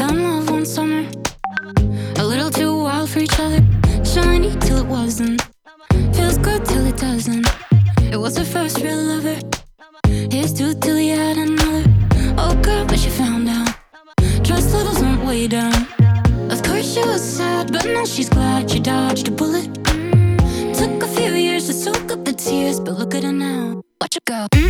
Found love one summer, a little too wild for each other. Shiny till it wasn't, feels good till it doesn't. It was her first real lover. Here's two till he had another. Oh girl, but she found out. Trust levels went way down. Of course she was sad, but now she's glad she dodged a bullet. Mm. Took a few years to soak up the tears, but look at her now. Watch her go.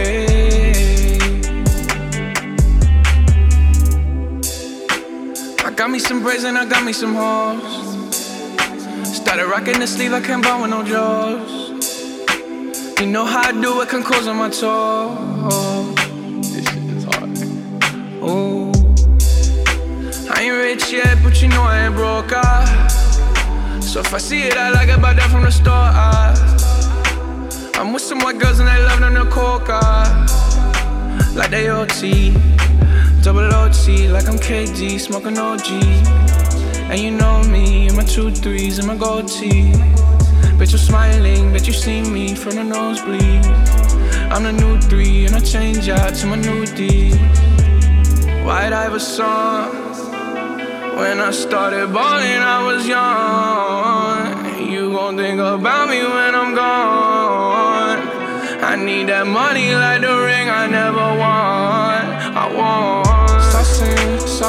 Got me some braids and I got me some hoes. Started rocking the sleeve, I can't buy with no jaws. You know how I do it, can close on my toes. This shit is hard. Ooh. I ain't rich yet, but you know I ain't broke. Ah. So if I see it, I like it, buy that from the store. Ah. I'm with some white girls and they love them the coca. Like they OT. Double OT, like I'm KD, smoking OG. And you know me, in my two threes and my gold tee. Bet you're smiling, bet you see me from the nosebleed. I'm the new three, and I change out to my new D. White Iverson. When I started balling, I was young. You gon' think about me when I'm gone. I need that money like the ring I never won.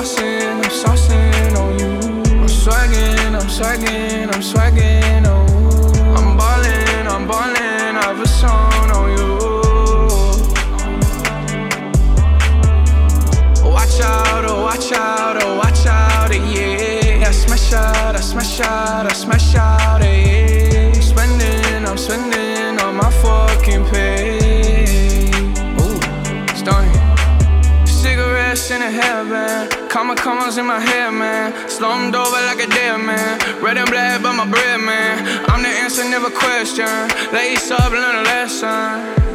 Saucing, I'm saucing on you. I'm swagging, I'm swagging, I'm swagging on you. I'm ballin', I'm ballin', I have a song on you. Watch out, oh watch out, oh watch out, yeah. I smash out, I smash out, I smash out, yeah. I'm spending, I'm spending on my fucking pay. In a hairband. Comma commas in my hair, man. Slummed over like a dead man. Red and black, but my bread, man. I'm the answer, never question. Lace up, learn a lesson.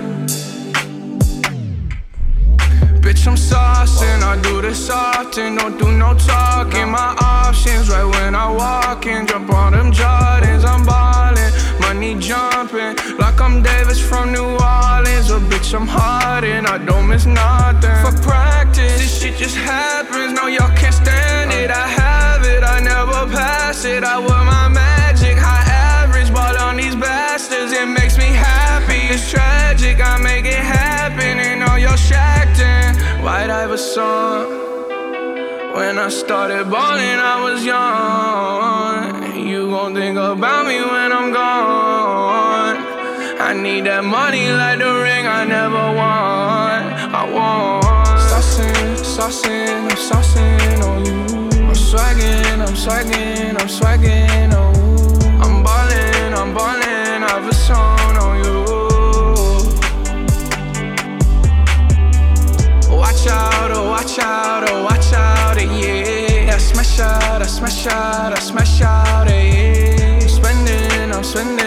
Bitch, I'm saucing, I do this often, don't do no talking. My options right when I walk in, jump on them Jordans, I'm ballin', money jumping, like I'm Davis from New Orleans. Or bitch, I'm hard and I don't miss nothing. For practice, this shit just happens, no, y'all can't stand it. I have it, I never pass it, I wear my magic, high average, ball on these bastards, it makes me happy. It's tragic, I make it happen, and all y'all shacked in. White Iverson. When I started balling, I was young. You gon' think about me when I'm gone. I need that money like the ring I never won. I want. Saucing, saucing, I'm saucing on you. I'm swagging, I'm swagging, I'm swagging, oh. I'm ballin', I'm ballin', I've a song on you. Watch out, oh watch out, oh watch out, yeah. I smash out, I smash out, I smash out, suene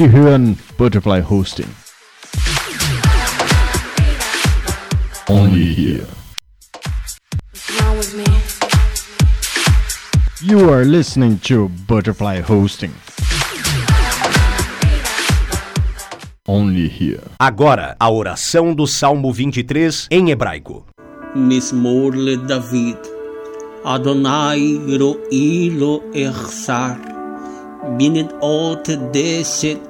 Sie hören Butterfly Hosting. Only here. You are listening to Butterfly Hosting. Only here. Agora, a oração do Salmo 23 em hebraico. Mismor le David. Adonai ro'i lo echsar. Binnen ot deset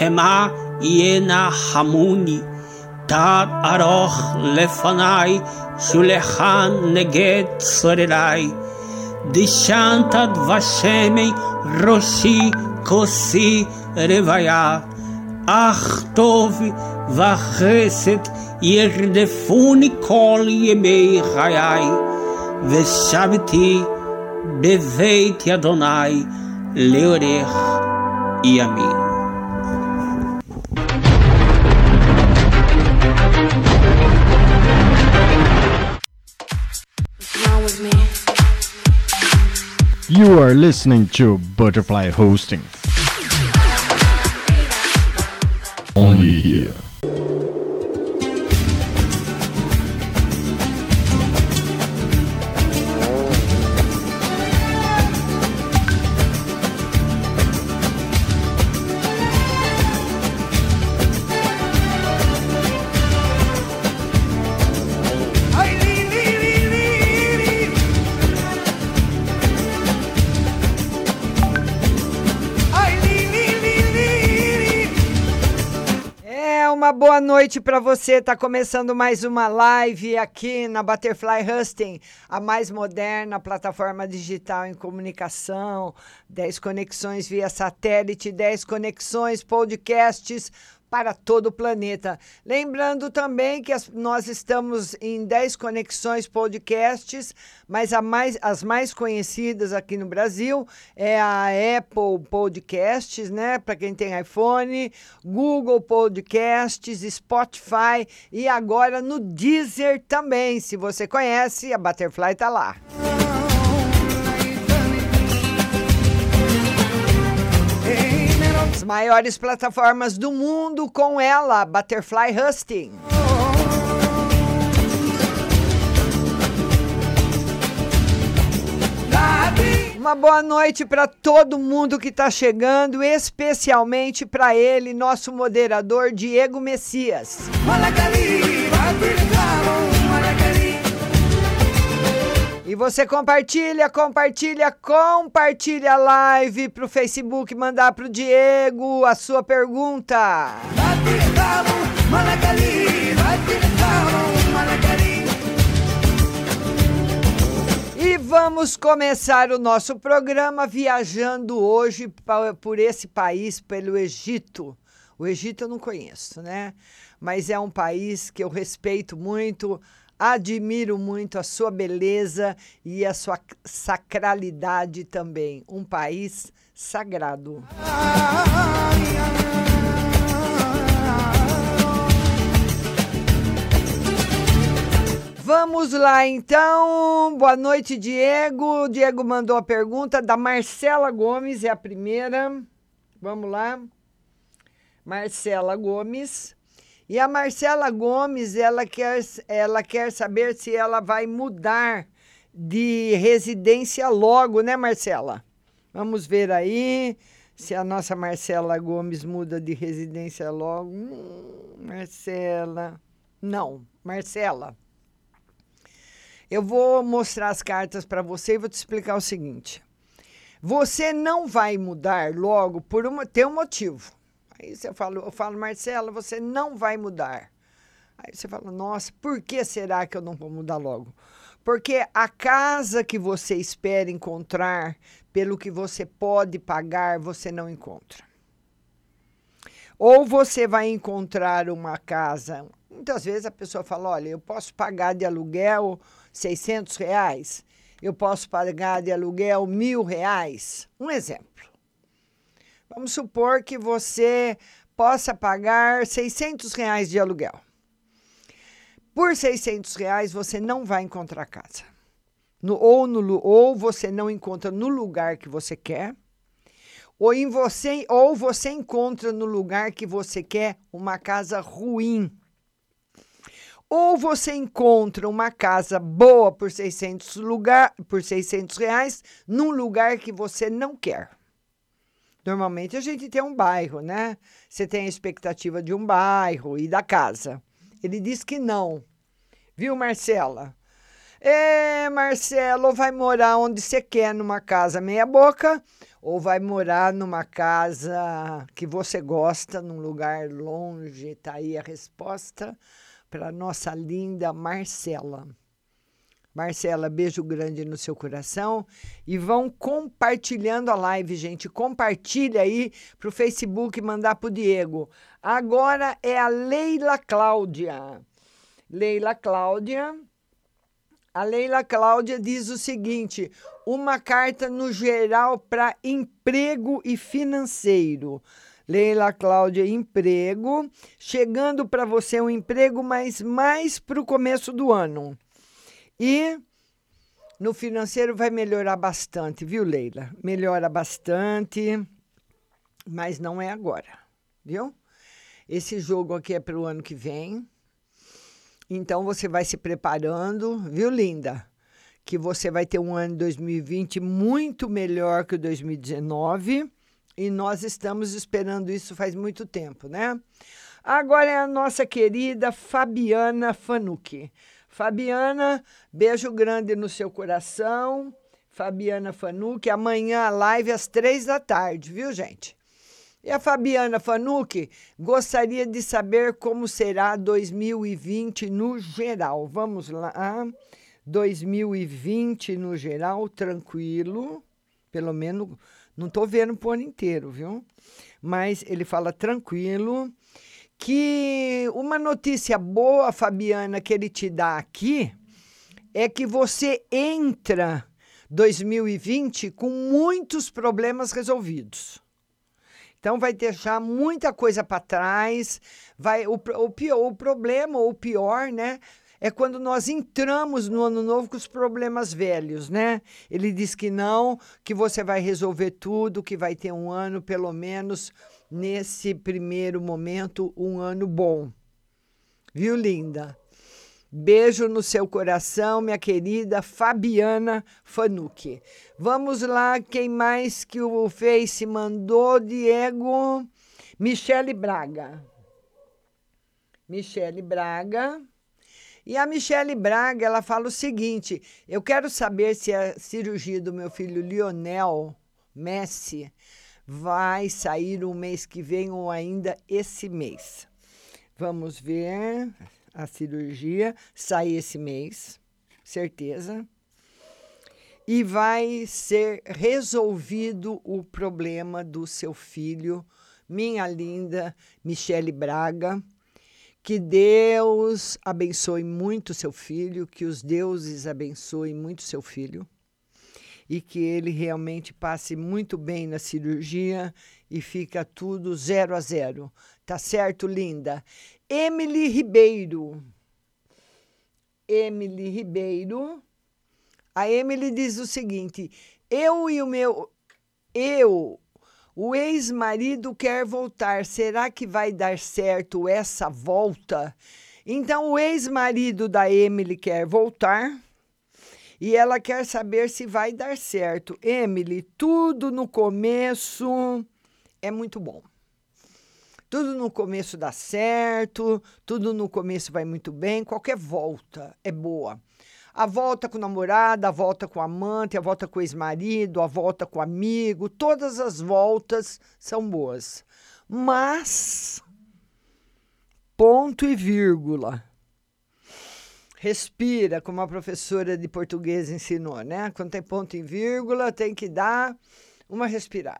המה ינחמוני. תת ארוך לפניי, שולחן נגד צורריי. Dishantad Vashemi Roshi Kosi Revaya Achtov Vacheset Yerdefuni Kol Yemei Chayai Veshaviti Beveit Yadonai Leorech Yamin You are listening to Butterfly Hosting. Only here. Boa noite para você. Tá começando mais uma live aqui na Butterfly Husting, a mais moderna plataforma digital em comunicação. 10 conexões via satélite, 10 conexões, podcasts para todo o planeta. Lembrando também que as, nós estamos em 10 conexões podcasts, mas mais, as mais conhecidas aqui no Brasil é a Apple Podcasts, né? Para quem tem iPhone, Google Podcasts, Spotify e agora no Deezer também. Se você conhece, a Butterfly está lá. As maiores plataformas do mundo com ela, Butterfly Husting. Uma boa noite para todo mundo que está chegando, especialmente para ele, nosso moderador Diego Messias. Você compartilha, compartilha, compartilha a live pro Facebook, mandar pro Diego a sua pergunta. E vamos começar o nosso programa viajando hoje por esse país, pelo Egito. O Egito eu não conheço, né? Mas é um país que eu respeito muito, admiro muito a sua beleza e a sua sacralidade também. Um país sagrado. Vamos lá então. Boa noite, Diego. Diego mandou a pergunta da Marcela Gomes, é a primeira. Vamos lá. Marcela Gomes. E a Marcela Gomes, ela quer, ela quer saber se ela vai mudar de residência logo, né, Marcela? Vamos ver aí se a nossa Marcela Gomes muda de residência logo. Hum, Marcela. Não, Marcela. Eu vou mostrar as cartas para você e vou te explicar o seguinte. Você não vai mudar logo por uma, tem um motivo. Aí você fala, eu falo, Marcela, você não vai mudar. Aí você fala, nossa, por que será que eu não vou mudar logo? Porque a casa que você espera encontrar, pelo que você pode pagar, você não encontra. Ou você vai encontrar uma casa. Muitas vezes a pessoa fala: olha, eu posso pagar de aluguel 600 reais, eu posso pagar de aluguel mil reais. Um exemplo. Vamos supor que você possa pagar 600 reais de aluguel. Por 600 reais você não vai encontrar casa. No, ou, no, ou você não encontra no lugar que você quer, ou, em você, ou você encontra no lugar que você quer uma casa ruim. Ou você encontra uma casa boa por 600, lugar, por 600 reais num lugar que você não quer. Normalmente a gente tem um bairro, né? Você tem a expectativa de um bairro e da casa. Ele diz que não. Viu, Marcela? É, Marcelo, vai morar onde você quer, numa casa meia-boca, ou vai morar numa casa que você gosta, num lugar longe. Tá aí a resposta para nossa linda Marcela. Marcela, beijo grande no seu coração e vão compartilhando a live, gente. Compartilha aí para o Facebook mandar para o Diego. Agora é a Leila Cláudia. Leila Cláudia. A Leila Cláudia diz o seguinte: uma carta no geral para emprego e financeiro. Leila Cláudia, emprego. Chegando para você um emprego, mas mais para o começo do ano. E no financeiro vai melhorar bastante, viu, Leila? Melhora bastante, mas não é agora, viu? Esse jogo aqui é para o ano que vem. Então você vai se preparando, viu, linda? Que você vai ter um ano de 2020 muito melhor que o 2019 e nós estamos esperando isso faz muito tempo, né? Agora é a nossa querida Fabiana Fanucchi. Fabiana, beijo grande no seu coração. Fabiana Fanucchi, amanhã a live às três da tarde, viu, gente? E a Fabiana Fanucchi gostaria de saber como será 2020 no geral. Vamos lá. 2020 no geral, tranquilo. Pelo menos não estou vendo ano inteiro, viu? Mas ele fala tranquilo. Que uma notícia boa, Fabiana, que ele te dá aqui é que você entra 2020 com muitos problemas resolvidos. Então vai deixar muita coisa para trás, vai o, o, pior, o problema ou pior, né, é quando nós entramos no ano novo com os problemas velhos, né? Ele diz que não, que você vai resolver tudo, que vai ter um ano, pelo menos nesse primeiro momento, um ano bom. Viu, linda? Beijo no seu coração, minha querida Fabiana Fanucchi. Vamos lá, quem mais que o Face mandou? Diego. Michele Braga. Michele Braga. E a Michele Braga, ela fala o seguinte: eu quero saber se a cirurgia do meu filho Lionel Messi vai sair o mês que vem ou ainda esse mês. Vamos ver a cirurgia sair esse mês, certeza. E vai ser resolvido o problema do seu filho minha linda Michele Braga. Que Deus abençoe muito seu filho, que os deuses abençoem muito seu filho e que ele realmente passe muito bem na cirurgia e fica tudo zero a zero. Tá certo, linda? Emily Ribeiro. Emily Ribeiro. A Emily diz o seguinte: eu e o meu. Eu o ex-marido quer voltar. Será que vai dar certo essa volta? Então, o ex-marido da Emily quer voltar e ela quer saber se vai dar certo. Emily, tudo no começo é muito bom. Tudo no começo dá certo, tudo no começo vai muito bem, qualquer volta é boa a volta com o namorado, a volta com amante, a volta com o ex-marido, a volta com amigo, todas as voltas são boas. Mas, ponto e vírgula. Respira, como a professora de português ensinou, né? Quando tem ponto e vírgula, tem que dar uma respirada.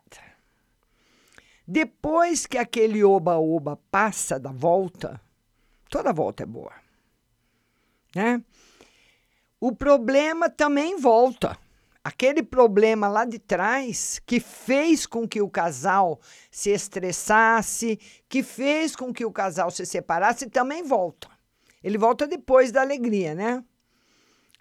Depois que aquele oba-oba passa da volta, toda volta é boa, né? o problema também volta. Aquele problema lá de trás que fez com que o casal se estressasse, que fez com que o casal se separasse, também volta. Ele volta depois da alegria, né?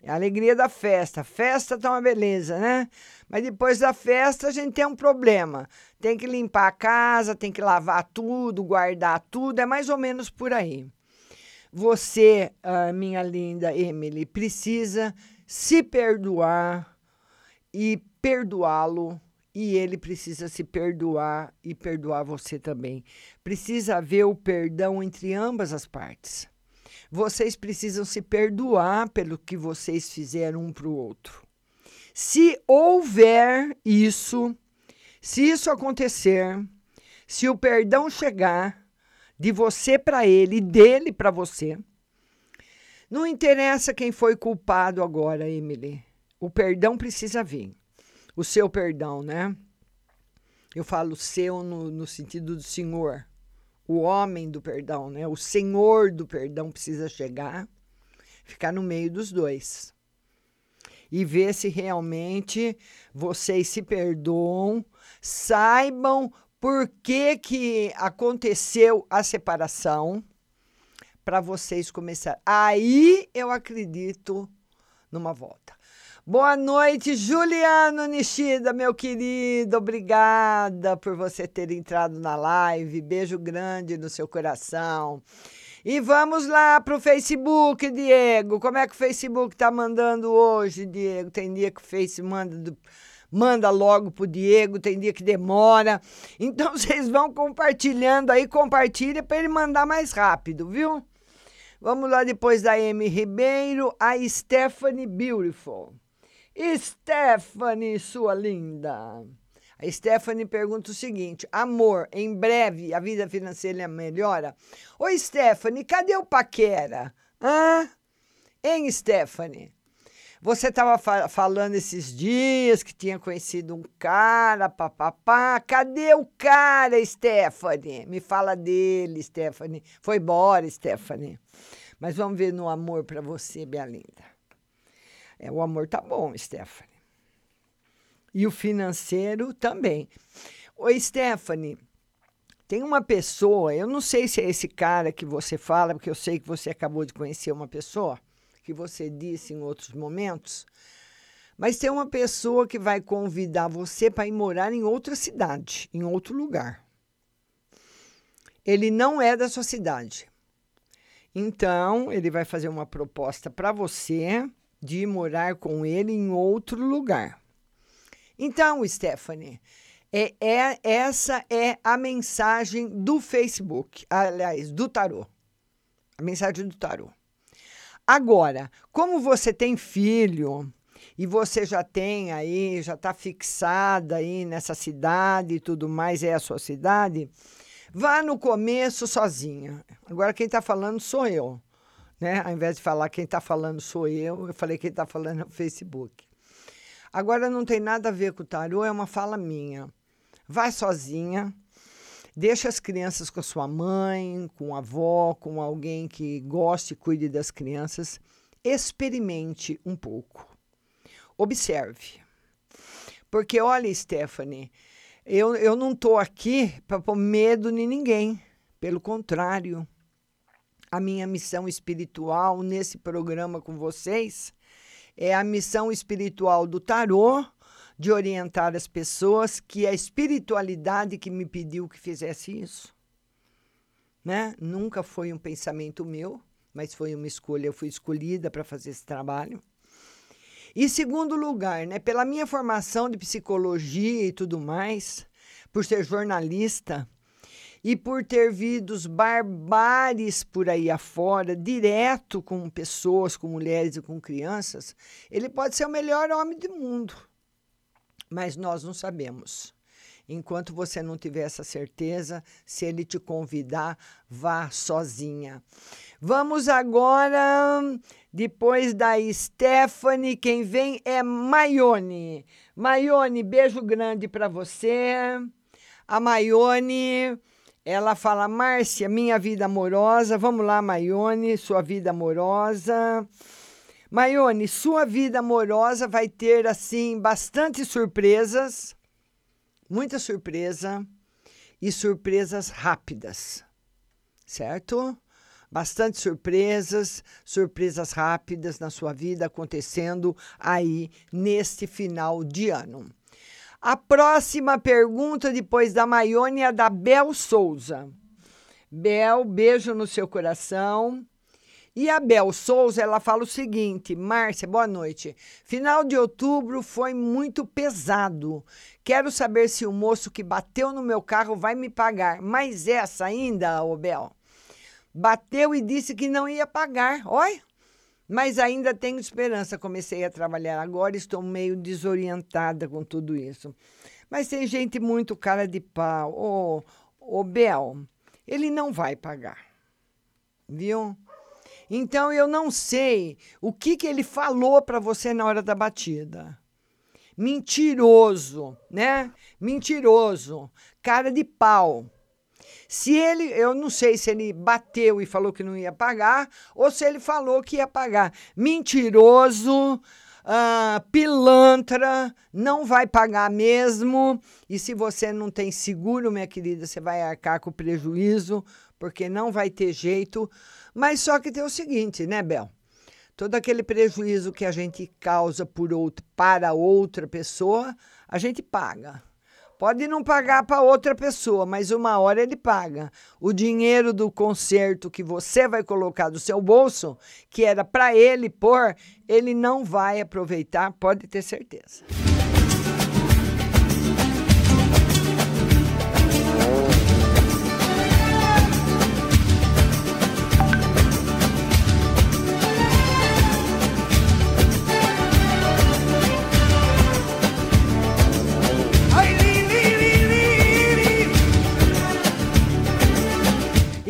É a alegria da festa. Festa tá uma beleza, né? Mas depois da festa a gente tem um problema. Tem que limpar a casa, tem que lavar tudo, guardar tudo. É mais ou menos por aí. Você, uh, minha linda Emily, precisa se perdoar e perdoá-lo e ele precisa se perdoar e perdoar você também. Precisa haver o perdão entre ambas as partes. Vocês precisam se perdoar pelo que vocês fizeram um para o outro. Se houver isso, se isso acontecer, se o perdão chegar, de você para ele, dele para você. Não interessa quem foi culpado agora, Emily. O perdão precisa vir. O seu perdão, né? Eu falo seu no, no sentido do Senhor. O homem do perdão, né? O Senhor do perdão precisa chegar, ficar no meio dos dois. E ver se realmente vocês se perdoam, saibam por que, que aconteceu a separação para vocês começarem. Aí eu acredito numa volta. Boa noite, Juliano Nishida, meu querido. Obrigada por você ter entrado na live. Beijo grande no seu coração. E vamos lá para o Facebook, Diego. Como é que o Facebook está mandando hoje, Diego? Tem dia que o Face manda manda logo pro Diego, tem dia que demora. Então vocês vão compartilhando aí, compartilha para ele mandar mais rápido, viu? Vamos lá depois da M Ribeiro, a Stephanie Beautiful. Stephanie, sua linda. A Stephanie pergunta o seguinte: Amor, em breve a vida financeira melhora? Oi, Stephanie, cadê o paquera? Hã? Hein, Stephanie? Você estava fa falando esses dias que tinha conhecido um cara, papapá. Cadê o cara, Stephanie? Me fala dele, Stephanie. Foi embora, Stephanie. Mas vamos ver no amor para você, minha linda. É, o amor tá bom, Stephanie. E o financeiro também. Oi, Stephanie. Tem uma pessoa, eu não sei se é esse cara que você fala, porque eu sei que você acabou de conhecer uma pessoa que você disse em outros momentos, mas tem uma pessoa que vai convidar você para ir morar em outra cidade, em outro lugar. Ele não é da sua cidade. Então, ele vai fazer uma proposta para você de morar com ele em outro lugar. Então, Stephanie, é, é, essa é a mensagem do Facebook, aliás, do tarô. A mensagem do tarô. Agora, como você tem filho e você já tem aí, já está fixada aí nessa cidade e tudo mais, é a sua cidade, vá no começo sozinha. Agora quem está falando sou eu. Né? Ao invés de falar quem está falando sou eu, eu falei quem está falando no Facebook. Agora não tem nada a ver com o tarô, é uma fala minha. Vai sozinha. Deixa as crianças com a sua mãe, com a avó, com alguém que goste e cuide das crianças. Experimente um pouco. Observe. Porque, olha, Stephanie, eu, eu não estou aqui para pôr medo em ninguém. Pelo contrário, a minha missão espiritual nesse programa com vocês é a missão espiritual do tarô de orientar as pessoas que a espiritualidade que me pediu que fizesse isso. Né? Nunca foi um pensamento meu, mas foi uma escolha, eu fui escolhida para fazer esse trabalho. E segundo lugar, né, pela minha formação de psicologia e tudo mais, por ser jornalista e por ter vidos barbares por aí afora, direto com pessoas, com mulheres e com crianças, ele pode ser o melhor homem do mundo mas nós não sabemos. Enquanto você não tiver essa certeza, se ele te convidar, vá sozinha. Vamos agora, depois da Stephanie, quem vem é Maione. Maione, beijo grande para você. A Maione, ela fala: Márcia, minha vida amorosa. Vamos lá, Maione, sua vida amorosa. Maione, sua vida amorosa vai ter assim bastante surpresas, muita surpresa e surpresas rápidas, certo? Bastante surpresas, surpresas rápidas na sua vida acontecendo aí neste final de ano. A próxima pergunta depois da Maione é da Bel Souza. Bel, beijo no seu coração. E a Bel Souza, ela fala o seguinte: Márcia, boa noite. Final de outubro foi muito pesado. Quero saber se o moço que bateu no meu carro vai me pagar. Mas essa ainda, ô Bel, bateu e disse que não ia pagar. Olha, mas ainda tenho esperança. Comecei a trabalhar agora, estou meio desorientada com tudo isso. Mas tem gente muito cara de pau. Ô, ô Bel, ele não vai pagar. Viu? Então eu não sei o que, que ele falou para você na hora da batida. Mentiroso, né? Mentiroso, cara de pau. Se ele, eu não sei se ele bateu e falou que não ia pagar, ou se ele falou que ia pagar. Mentiroso, uh, pilantra, não vai pagar mesmo. E se você não tem seguro, minha querida, você vai arcar com prejuízo, porque não vai ter jeito. Mas só que tem o seguinte, né, Bel? Todo aquele prejuízo que a gente causa por outro, para outra pessoa, a gente paga. Pode não pagar para outra pessoa, mas uma hora ele paga. O dinheiro do conserto que você vai colocar do seu bolso, que era para ele pôr, ele não vai aproveitar, pode ter certeza.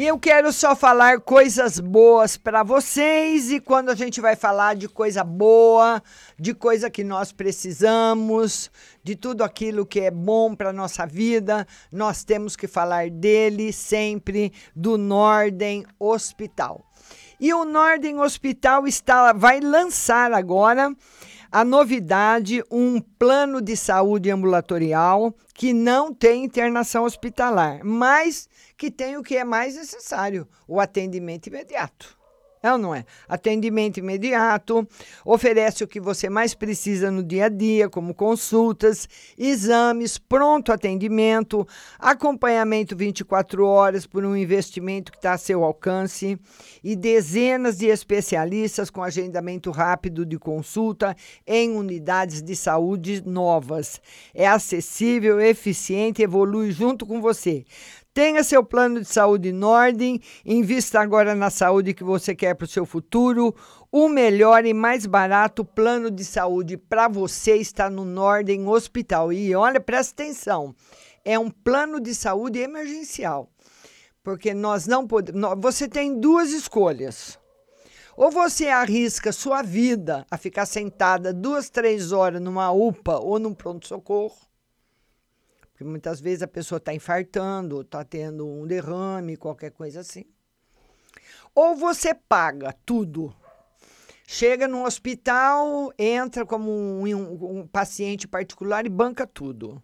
Eu quero só falar coisas boas para vocês e quando a gente vai falar de coisa boa, de coisa que nós precisamos, de tudo aquilo que é bom para nossa vida, nós temos que falar dele sempre do Norden Hospital. E o Norden Hospital está vai lançar agora a novidade, um plano de saúde ambulatorial que não tem internação hospitalar, mas que tem o que é mais necessário: o atendimento imediato. É ou não é? Atendimento imediato, oferece o que você mais precisa no dia a dia, como consultas, exames, pronto atendimento, acompanhamento 24 horas por um investimento que está a seu alcance e dezenas de especialistas com agendamento rápido de consulta em unidades de saúde novas. É acessível, eficiente, evolui junto com você. Tenha seu plano de saúde em ordem, invista agora na saúde que você quer para o seu futuro. O melhor e mais barato plano de saúde para você está no Norden Hospital. E olha, presta atenção, é um plano de saúde emergencial. Porque nós não podemos. Você tem duas escolhas. Ou você arrisca sua vida a ficar sentada duas, três horas numa UPA ou num pronto-socorro, Porque muitas vezes a pessoa está infartando, está tendo um derrame, qualquer coisa assim. Ou você paga tudo. Chega no hospital, entra como um, um, um paciente particular e banca tudo.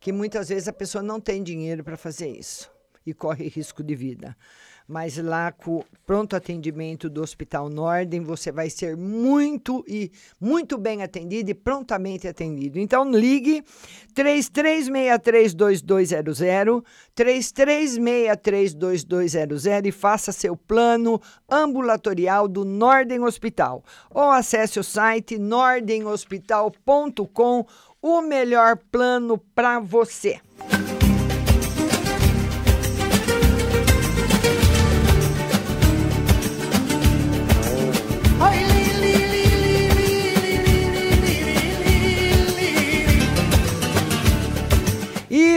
Que muitas vezes a pessoa não tem dinheiro para fazer isso e corre risco de vida mas lá com pronto atendimento do Hospital Nordem, você vai ser muito e muito bem atendido e prontamente atendido. Então ligue 33632200, 33632200 e faça seu plano ambulatorial do Nordem Hospital ou acesse o site nordemhospital.com, o melhor plano para você.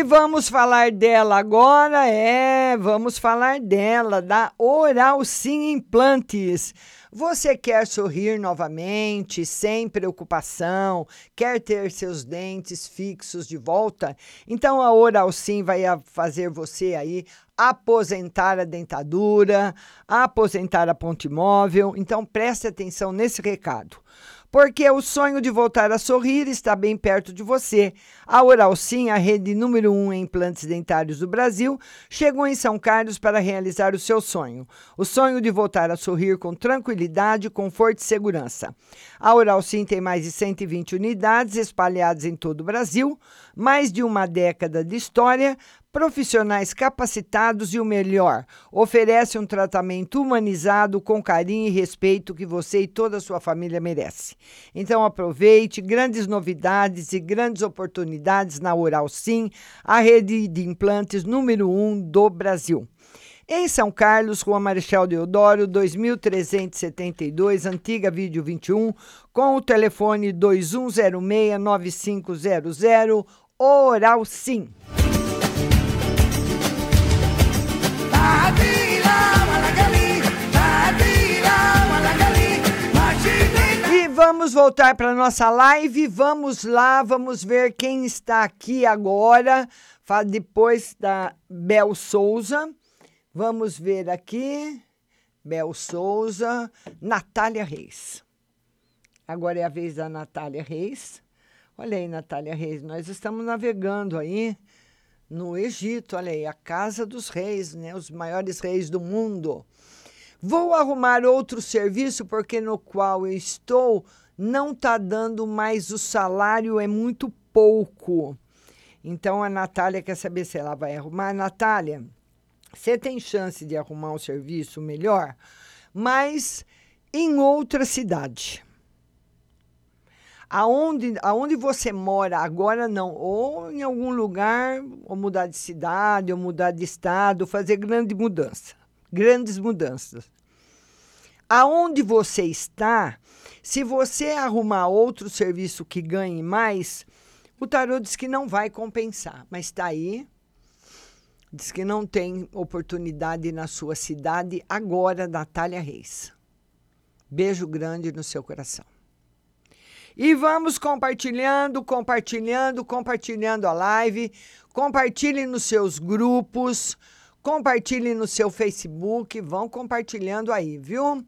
Vamos falar dela agora, é, vamos falar dela, da Oral Sim Implantes. Você quer sorrir novamente, sem preocupação, quer ter seus dentes fixos de volta? Então a Oral Sim vai fazer você aí aposentar a dentadura, aposentar a ponte móvel. Então preste atenção nesse recado porque o sonho de voltar a sorrir está bem perto de você. A Oral Sim, a rede número um em implantes dentários do Brasil, chegou em São Carlos para realizar o seu sonho. O sonho de voltar a sorrir com tranquilidade, conforto e segurança. A Oral Sim tem mais de 120 unidades espalhadas em todo o Brasil, mais de uma década de história, profissionais capacitados e o melhor, oferece um tratamento humanizado com carinho e respeito que você e toda a sua família merece. Então aproveite grandes novidades e grandes oportunidades na Oral Sim, a rede de implantes número um do Brasil. Em São Carlos, Rua Marechal Deodoro, 2372, antiga Vídeo 21, com o telefone 2106 9500, Oral Sim. E vamos voltar para nossa live. Vamos lá, vamos ver quem está aqui agora. Depois da Bel Souza. Vamos ver aqui. Bel Souza, Natália Reis. Agora é a vez da Natália Reis. Olha aí, Natália Reis, nós estamos navegando aí no Egito, olha aí, a casa dos reis, né, os maiores reis do mundo. Vou arrumar outro serviço porque no qual eu estou não está dando mais o salário, é muito pouco. Então a Natália quer saber se ela vai arrumar. Natália, você tem chance de arrumar um serviço melhor, mas em outra cidade aonde, aonde você mora agora não, ou em algum lugar, ou mudar de cidade, ou mudar de estado, fazer grande mudança, grandes mudanças. Aonde você está, se você arrumar outro serviço que ganhe mais, o tarô diz que não vai compensar, mas está aí. Diz que não tem oportunidade na sua cidade agora, Natália Reis. Beijo grande no seu coração. E vamos compartilhando, compartilhando, compartilhando a live. Compartilhe nos seus grupos, compartilhe no seu Facebook, vão compartilhando aí, viu?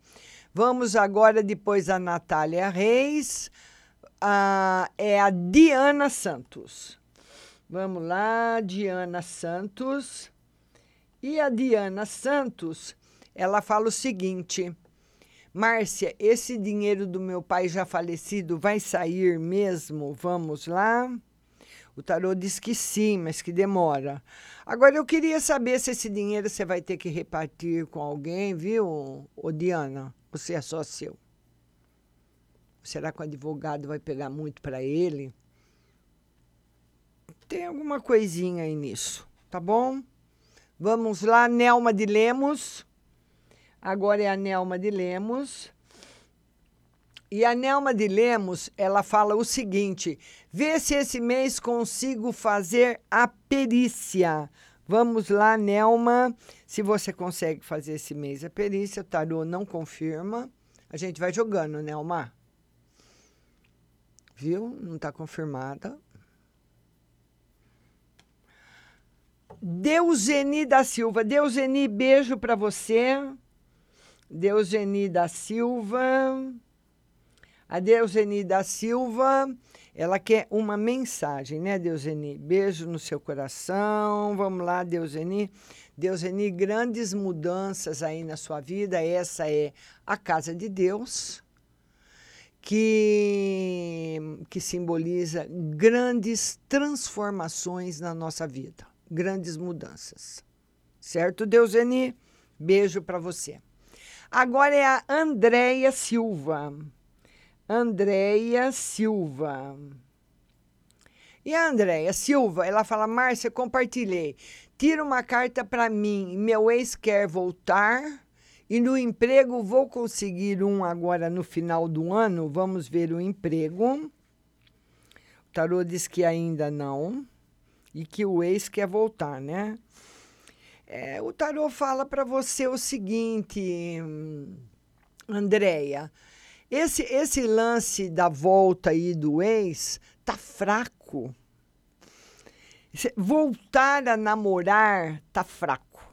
Vamos agora, depois da Natália Reis, a, é a Diana Santos. Vamos lá, Diana Santos. E a Diana Santos, ela fala o seguinte: Márcia, esse dinheiro do meu pai já falecido vai sair mesmo? Vamos lá? O tarô diz que sim, mas que demora. Agora eu queria saber se esse dinheiro você vai ter que repartir com alguém, viu, ô Diana? Você é só seu. Será que o advogado vai pegar muito para ele? Tem alguma coisinha aí nisso, tá bom? Vamos lá, Nelma de Lemos. Agora é a Nelma de Lemos. E a Nelma de Lemos, ela fala o seguinte: vê se esse mês consigo fazer a perícia. Vamos lá, Nelma, se você consegue fazer esse mês a perícia, tarô não confirma. A gente vai jogando, Nelma. Viu? Não está confirmada. Deuseni da Silva. Deuseni, beijo para você. Deuseni da Silva. A Deuseni da Silva, ela quer uma mensagem, né, Deuseni? Beijo no seu coração. Vamos lá, Deuseni. Deuseni, grandes mudanças aí na sua vida. Essa é a casa de Deus, que, que simboliza grandes transformações na nossa vida, grandes mudanças. Certo, Deuseni? Beijo para você. Agora é a Andréia Silva. Andréia Silva. E a Andréia Silva, ela fala: Márcia, compartilhei. Tira uma carta para mim. Meu ex quer voltar e no emprego vou conseguir um agora no final do ano. Vamos ver o emprego. O tarô diz que ainda não e que o ex quer voltar, né? É, o tarô fala para você o seguinte, Andréia. Esse, esse lance da volta aí do ex tá fraco. Voltar a namorar tá fraco.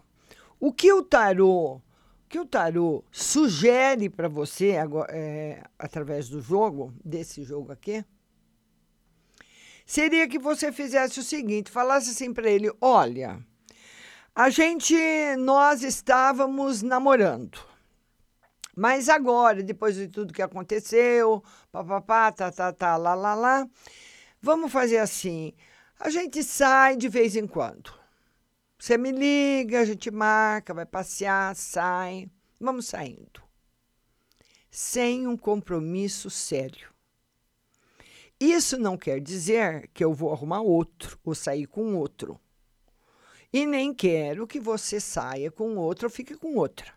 O que o tarô, o que o tarô sugere para você é, através do jogo, desse jogo aqui, seria que você fizesse o seguinte, falasse assim para ele, olha, a gente, nós estávamos namorando. Mas agora, depois de tudo que aconteceu, papapá, tá, tá, tá, lá, lá, lá, vamos fazer assim. A gente sai de vez em quando. Você me liga, a gente marca, vai passear, sai. Vamos saindo. Sem um compromisso sério. Isso não quer dizer que eu vou arrumar outro ou sair com outro. E nem quero que você saia com outro ou fique com outra.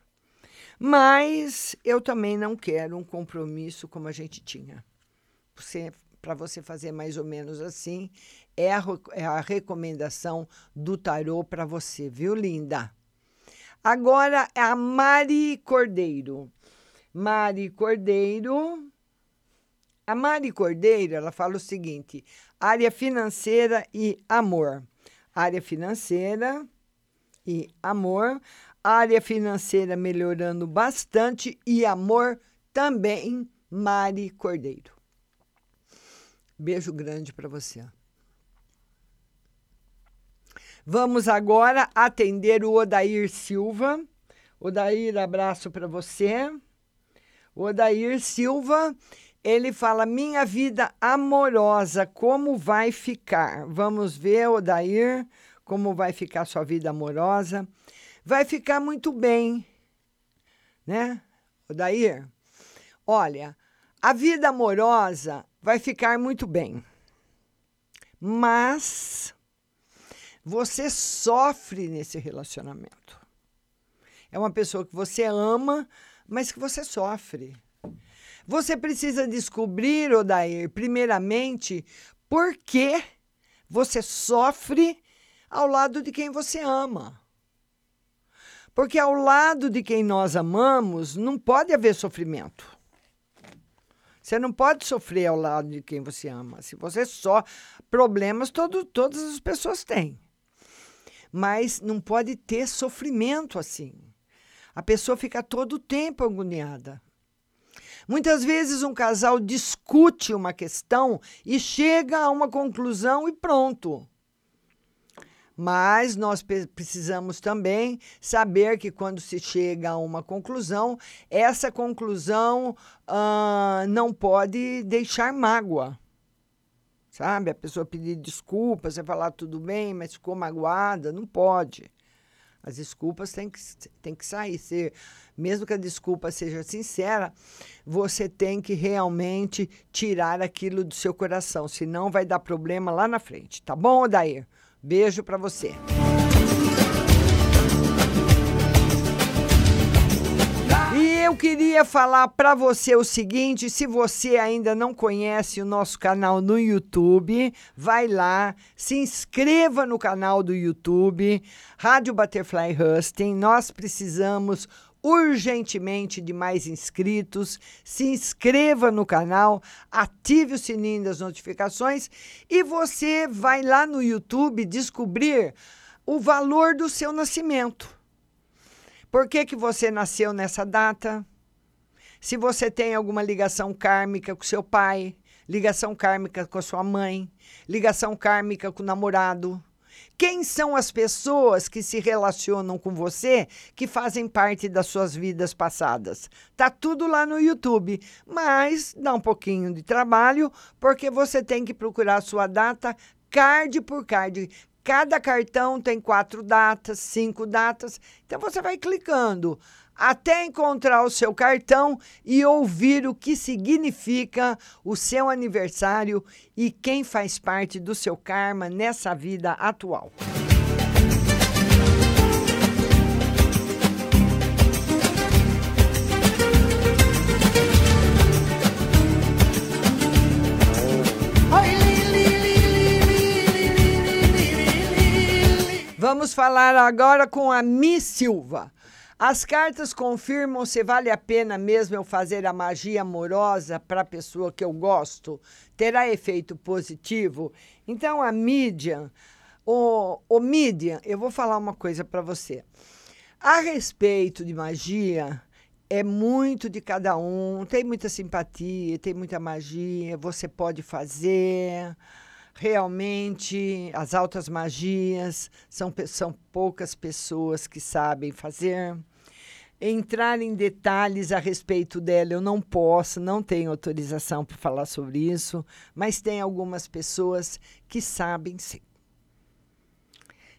Mas eu também não quero um compromisso como a gente tinha. Você, Para você fazer mais ou menos assim, é a, é a recomendação do tarô para você, viu, linda? Agora é a Mari Cordeiro. Mari Cordeiro. A Mari Cordeiro, ela fala o seguinte: área financeira e amor área financeira e amor, área financeira melhorando bastante e amor também, Mari Cordeiro. Beijo grande para você. Vamos agora atender o Odair Silva. Odair, abraço para você. Odair Silva ele fala: Minha vida amorosa, como vai ficar? Vamos ver, Odair, como vai ficar sua vida amorosa. Vai ficar muito bem, né, Odair? Olha, a vida amorosa vai ficar muito bem, mas você sofre nesse relacionamento. É uma pessoa que você ama, mas que você sofre. Você precisa descobrir, Odair, primeiramente, por que você sofre ao lado de quem você ama. Porque ao lado de quem nós amamos não pode haver sofrimento. Você não pode sofrer ao lado de quem você ama. Se você só problemas todo, todas as pessoas têm. Mas não pode ter sofrimento assim. A pessoa fica todo o tempo agoniada. Muitas vezes um casal discute uma questão e chega a uma conclusão e pronto. Mas nós precisamos também saber que quando se chega a uma conclusão, essa conclusão uh, não pode deixar mágoa. Sabe? A pessoa pedir desculpas, você falar tudo bem, mas ficou magoada, não pode. As desculpas têm que, têm que sair. Ser, mesmo que a desculpa seja sincera, você tem que realmente tirar aquilo do seu coração, senão vai dar problema lá na frente. Tá bom, Odair? Beijo para você. eu queria falar para você o seguinte: se você ainda não conhece o nosso canal no YouTube, vai lá, se inscreva no canal do YouTube, Rádio Butterfly Husting. Nós precisamos urgentemente de mais inscritos. Se inscreva no canal, ative o sininho das notificações e você vai lá no YouTube descobrir o valor do seu nascimento. Por que, que você nasceu nessa data? Se você tem alguma ligação kármica com seu pai, ligação kármica com a sua mãe, ligação kármica com o namorado. Quem são as pessoas que se relacionam com você que fazem parte das suas vidas passadas? Tá tudo lá no YouTube, mas dá um pouquinho de trabalho porque você tem que procurar a sua data card por card. Cada cartão tem quatro datas, cinco datas. Então você vai clicando até encontrar o seu cartão e ouvir o que significa o seu aniversário e quem faz parte do seu karma nessa vida atual. Vamos falar agora com a Miss Silva. As cartas confirmam se vale a pena mesmo eu fazer a magia amorosa para a pessoa que eu gosto. Terá efeito positivo? Então, a mídia, o, o mídia, eu vou falar uma coisa para você. A respeito de magia, é muito de cada um. Tem muita simpatia, tem muita magia, você pode fazer. Realmente, as altas magias são, são poucas pessoas que sabem fazer entrar em detalhes a respeito dela, eu não posso, não tenho autorização para falar sobre isso, mas tem algumas pessoas que sabem sim.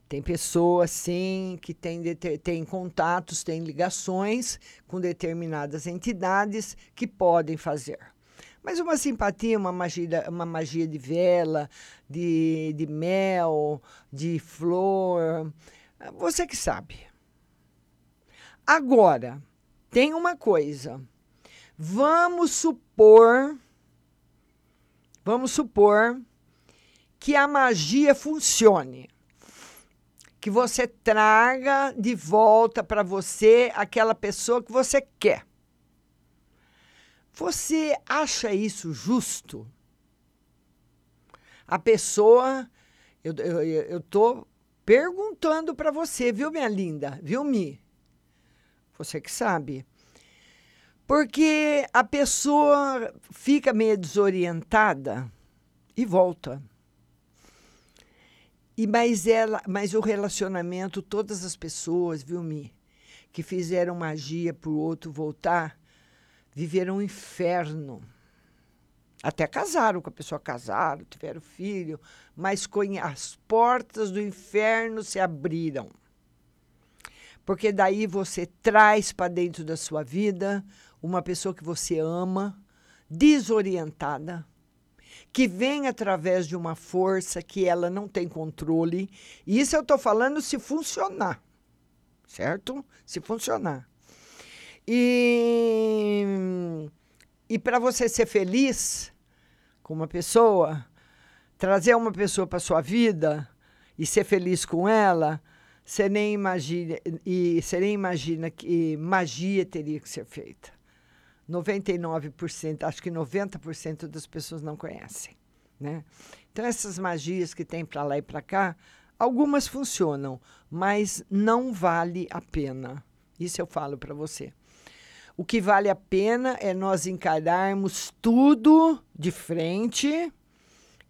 Tem pessoas, sim, que têm, têm contatos, têm ligações com determinadas entidades que podem fazer. Mas uma simpatia, uma magia, uma magia de vela, de, de mel, de flor, você que sabe. Agora, tem uma coisa. Vamos supor. Vamos supor que a magia funcione. Que você traga de volta para você aquela pessoa que você quer. Você acha isso justo? A pessoa. Eu estou perguntando para você, viu, minha linda? Viu, Mi? Você que sabe. Porque a pessoa fica meio desorientada e volta. E mas ela, mas o relacionamento, todas as pessoas, viu, Mi, que fizeram magia para o outro voltar, viveram um inferno. Até casaram com a pessoa, casaram, tiveram filho, mas as portas do inferno se abriram porque daí você traz para dentro da sua vida uma pessoa que você ama, desorientada, que vem através de uma força que ela não tem controle. E isso eu estou falando se funcionar, certo? Se funcionar. E, e para você ser feliz com uma pessoa, trazer uma pessoa para sua vida e ser feliz com ela, você nem imagina, e você nem imagina que magia teria que ser feita. 99%, acho que 90% das pessoas não conhecem. Né? Então, essas magias que tem para lá e para cá, algumas funcionam, mas não vale a pena. Isso eu falo para você. O que vale a pena é nós encararmos tudo de frente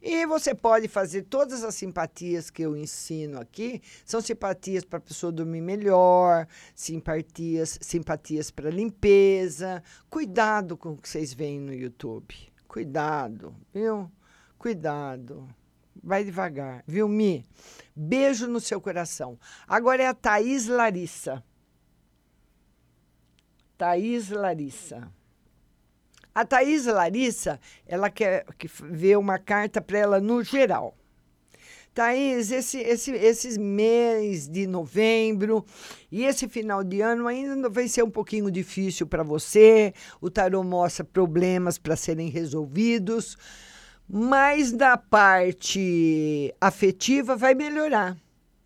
e você pode fazer todas as simpatias que eu ensino aqui, são simpatias para a pessoa dormir melhor, simpatias, simpatias para limpeza. Cuidado com o que vocês veem no YouTube. Cuidado, viu? Cuidado. Vai devagar, viu, Mi? Beijo no seu coração. Agora é a Thaís Larissa. Thaís Larissa. A Thaís Larissa, ela quer que ver uma carta para ela no geral. Thaís, esse, esse, mês de novembro e esse final de ano ainda vai ser um pouquinho difícil para você. O tarô mostra problemas para serem resolvidos, mas da parte afetiva vai melhorar.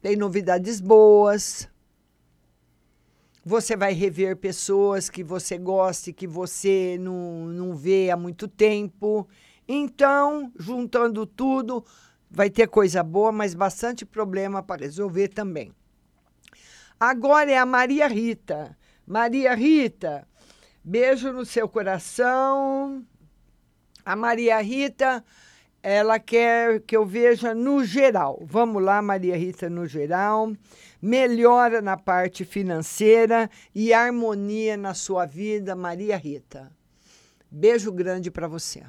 Tem novidades boas, você vai rever pessoas que você goste, que você não, não vê há muito tempo. Então, juntando tudo, vai ter coisa boa, mas bastante problema para resolver também. Agora é a Maria Rita. Maria Rita, beijo no seu coração. A Maria Rita, ela quer que eu veja no geral. Vamos lá, Maria Rita, no geral. Melhora na parte financeira e harmonia na sua vida, Maria Rita. Beijo grande para você.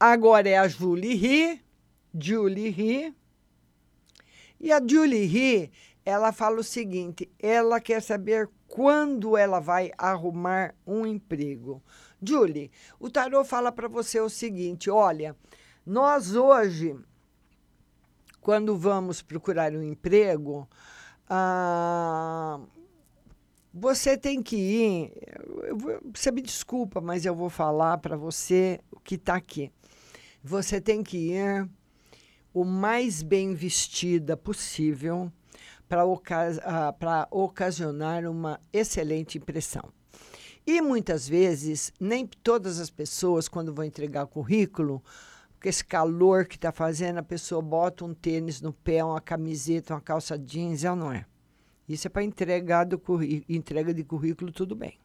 Agora é a Julie Ri. Julie Ri. E a Julie Ri, ela fala o seguinte: ela quer saber quando ela vai arrumar um emprego. Julie, o tarô fala para você o seguinte: olha, nós hoje, quando vamos procurar um emprego, ah, você tem que ir. Você me desculpa, mas eu vou falar para você o que está aqui. Você tem que ir o mais bem vestida possível para uh, ocasionar uma excelente impressão. E muitas vezes, nem todas as pessoas, quando vão entregar currículo, porque esse calor que está fazendo, a pessoa bota um tênis no pé, uma camiseta, uma calça jeans, ela não é. Isso é para entregar entrega de currículo, tudo bem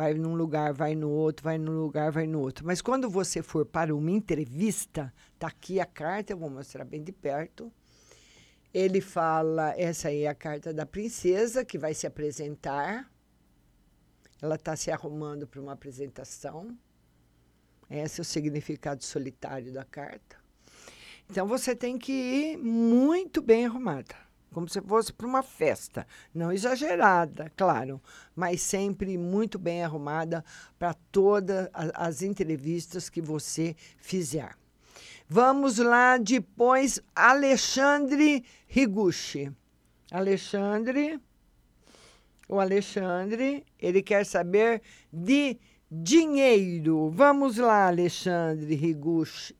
vai num lugar, vai no outro, vai num lugar, vai no outro. Mas quando você for para uma entrevista, tá aqui a carta, eu vou mostrar bem de perto. Ele fala, essa aí é a carta da princesa que vai se apresentar. Ela está se arrumando para uma apresentação. Esse é o significado solitário da carta. Então você tem que ir muito bem arrumada como se fosse para uma festa. Não exagerada, claro, mas sempre muito bem arrumada para todas as entrevistas que você fizer. Vamos lá depois, Alexandre Riguchi. Alexandre, o Alexandre, ele quer saber de dinheiro. Vamos lá, Alexandre Riguchi,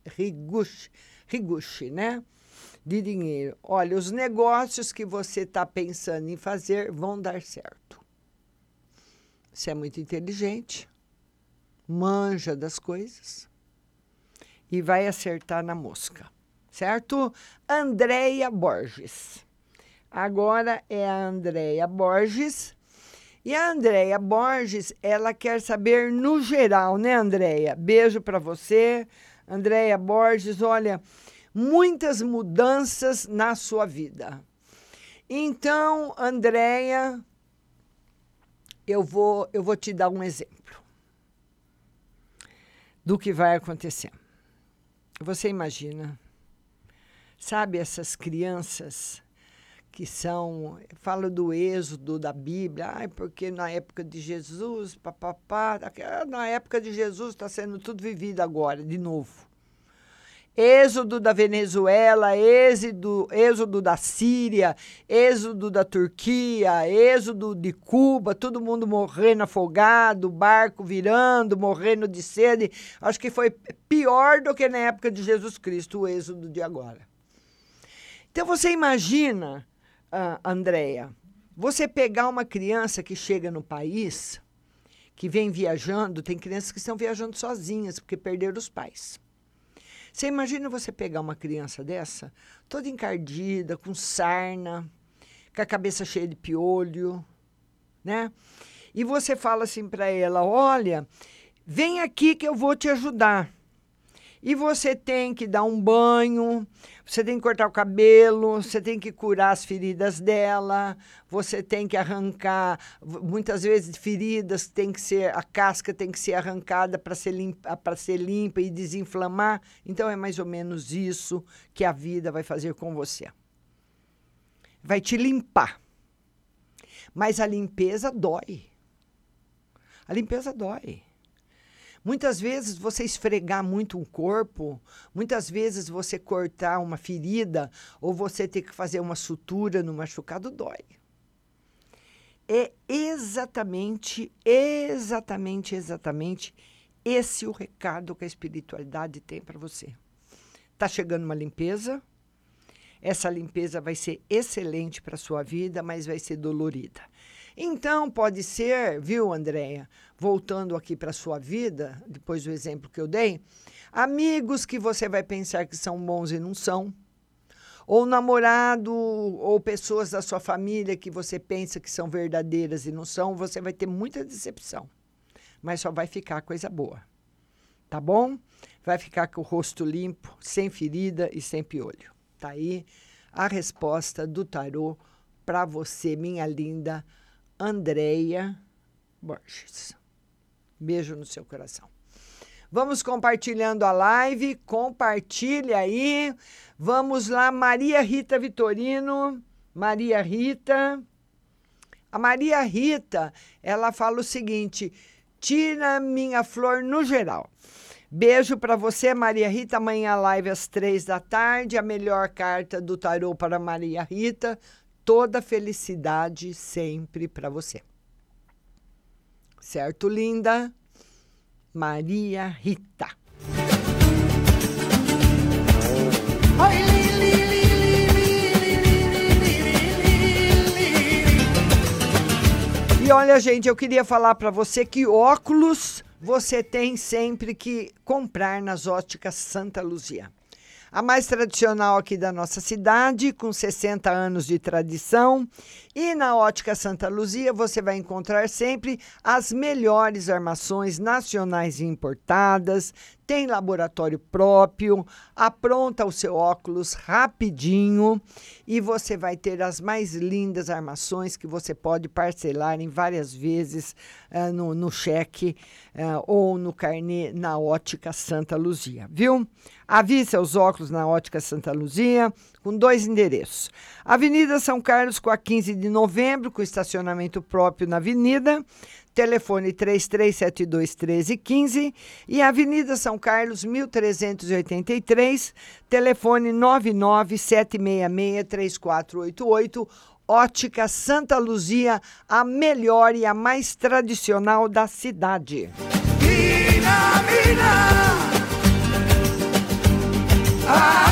né? de dinheiro. Olha, os negócios que você está pensando em fazer vão dar certo. Você é muito inteligente, manja das coisas e vai acertar na mosca, certo? Andréia Borges. Agora é a Andréia Borges. E a Andréia Borges, ela quer saber no geral, né, Andréia? Beijo para você. Andréia Borges, olha, muitas mudanças na sua vida. Então, Andréia, eu vou, eu vou te dar um exemplo do que vai acontecer. Você imagina, sabe, essas crianças que são, falo do êxodo da Bíblia, ai, porque na época de Jesus, papapá, na época de Jesus está sendo tudo vivido agora, de novo êxodo da Venezuela, êxodo, êxodo da Síria, êxodo da Turquia, êxodo de Cuba, todo mundo morrendo afogado, barco virando, morrendo de sede. Acho que foi pior do que na época de Jesus Cristo, o êxodo de agora. Então você imagina, uh, Andréia, você pegar uma criança que chega no país, que vem viajando, tem crianças que estão viajando sozinhas porque perderam os pais. Você imagina você pegar uma criança dessa, toda encardida, com sarna, com a cabeça cheia de piolho, né? E você fala assim para ela: olha, vem aqui que eu vou te ajudar. E você tem que dar um banho, você tem que cortar o cabelo, você tem que curar as feridas dela, você tem que arrancar, muitas vezes feridas tem que ser, a casca tem que ser arrancada para ser limpa, para ser limpa e desinflamar. Então é mais ou menos isso que a vida vai fazer com você. Vai te limpar. Mas a limpeza dói. A limpeza dói. Muitas vezes você esfregar muito um corpo, muitas vezes você cortar uma ferida ou você ter que fazer uma sutura no machucado dói. É exatamente, exatamente, exatamente esse o recado que a espiritualidade tem para você. Tá chegando uma limpeza. Essa limpeza vai ser excelente para sua vida, mas vai ser dolorida. Então, pode ser, viu, Andréia, voltando aqui para a sua vida, depois do exemplo que eu dei, amigos que você vai pensar que são bons e não são, ou namorado, ou pessoas da sua família que você pensa que são verdadeiras e não são, você vai ter muita decepção. Mas só vai ficar coisa boa. Tá bom? Vai ficar com o rosto limpo, sem ferida e sem piolho. Tá aí a resposta do tarô para você, minha linda Andreia Borges. Beijo no seu coração. Vamos compartilhando a live, compartilha aí. Vamos lá, Maria Rita Vitorino. Maria Rita. A Maria Rita, ela fala o seguinte: tira minha flor no geral. Beijo para você, Maria Rita. Amanhã live às três da tarde. A melhor carta do tarô para Maria Rita. Toda felicidade sempre para você. Certo, linda? Maria Rita. E olha, gente, eu queria falar para você que óculos você tem sempre que comprar nas óticas Santa Luzia. A mais tradicional aqui da nossa cidade, com 60 anos de tradição. E na Ótica Santa Luzia você vai encontrar sempre as melhores armações nacionais e importadas, tem laboratório próprio, apronta o seu óculos rapidinho e você vai ter as mais lindas armações que você pode parcelar em várias vezes uh, no, no cheque uh, ou no carnê na Ótica Santa Luzia, viu? Avise seus óculos na Ótica Santa Luzia com dois endereços. Avenida São Carlos com a 15 de novembro, com estacionamento próprio na avenida telefone 3372 1315 e Avenida São Carlos 1383, telefone 99766 3488. Ótica Santa Luzia, a melhor e a mais tradicional da cidade. Mina, mina. Ah.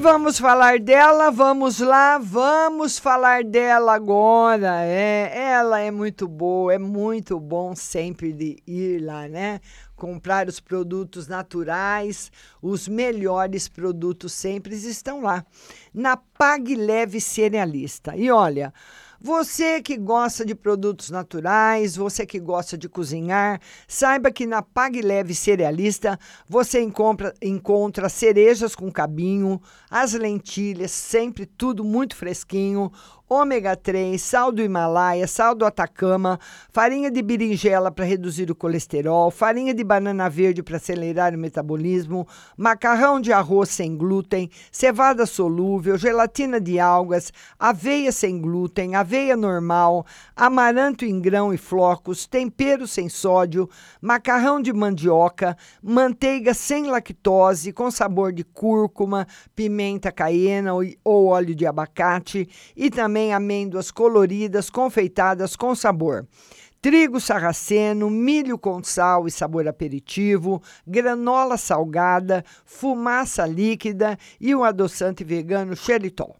Vamos falar dela, vamos lá, vamos falar dela agora. É, ela é muito boa, é muito bom sempre de ir lá, né? Comprar os produtos naturais, os melhores produtos sempre estão lá na Pag Leve Cerealista. E olha, você que gosta de produtos naturais, você que gosta de cozinhar, saiba que na Pag Leve Cerealista você encontra, encontra cerejas com cabinho, as lentilhas, sempre tudo muito fresquinho, ômega 3, sal do Himalaia, sal do Atacama, farinha de berinjela para reduzir o colesterol, farinha de banana verde para acelerar o metabolismo, macarrão de arroz sem glúten, cevada solúvel, gelatina de algas, aveia sem glúten, aveia normal, amaranto em grão e flocos, tempero sem sódio, macarrão de mandioca, manteiga sem lactose com sabor de cúrcuma, pimenta caiena ou óleo de abacate e também também amêndoas coloridas confeitadas com sabor trigo sarraceno, milho com sal e sabor aperitivo, granola salgada, fumaça líquida e um adoçante vegano xeritol.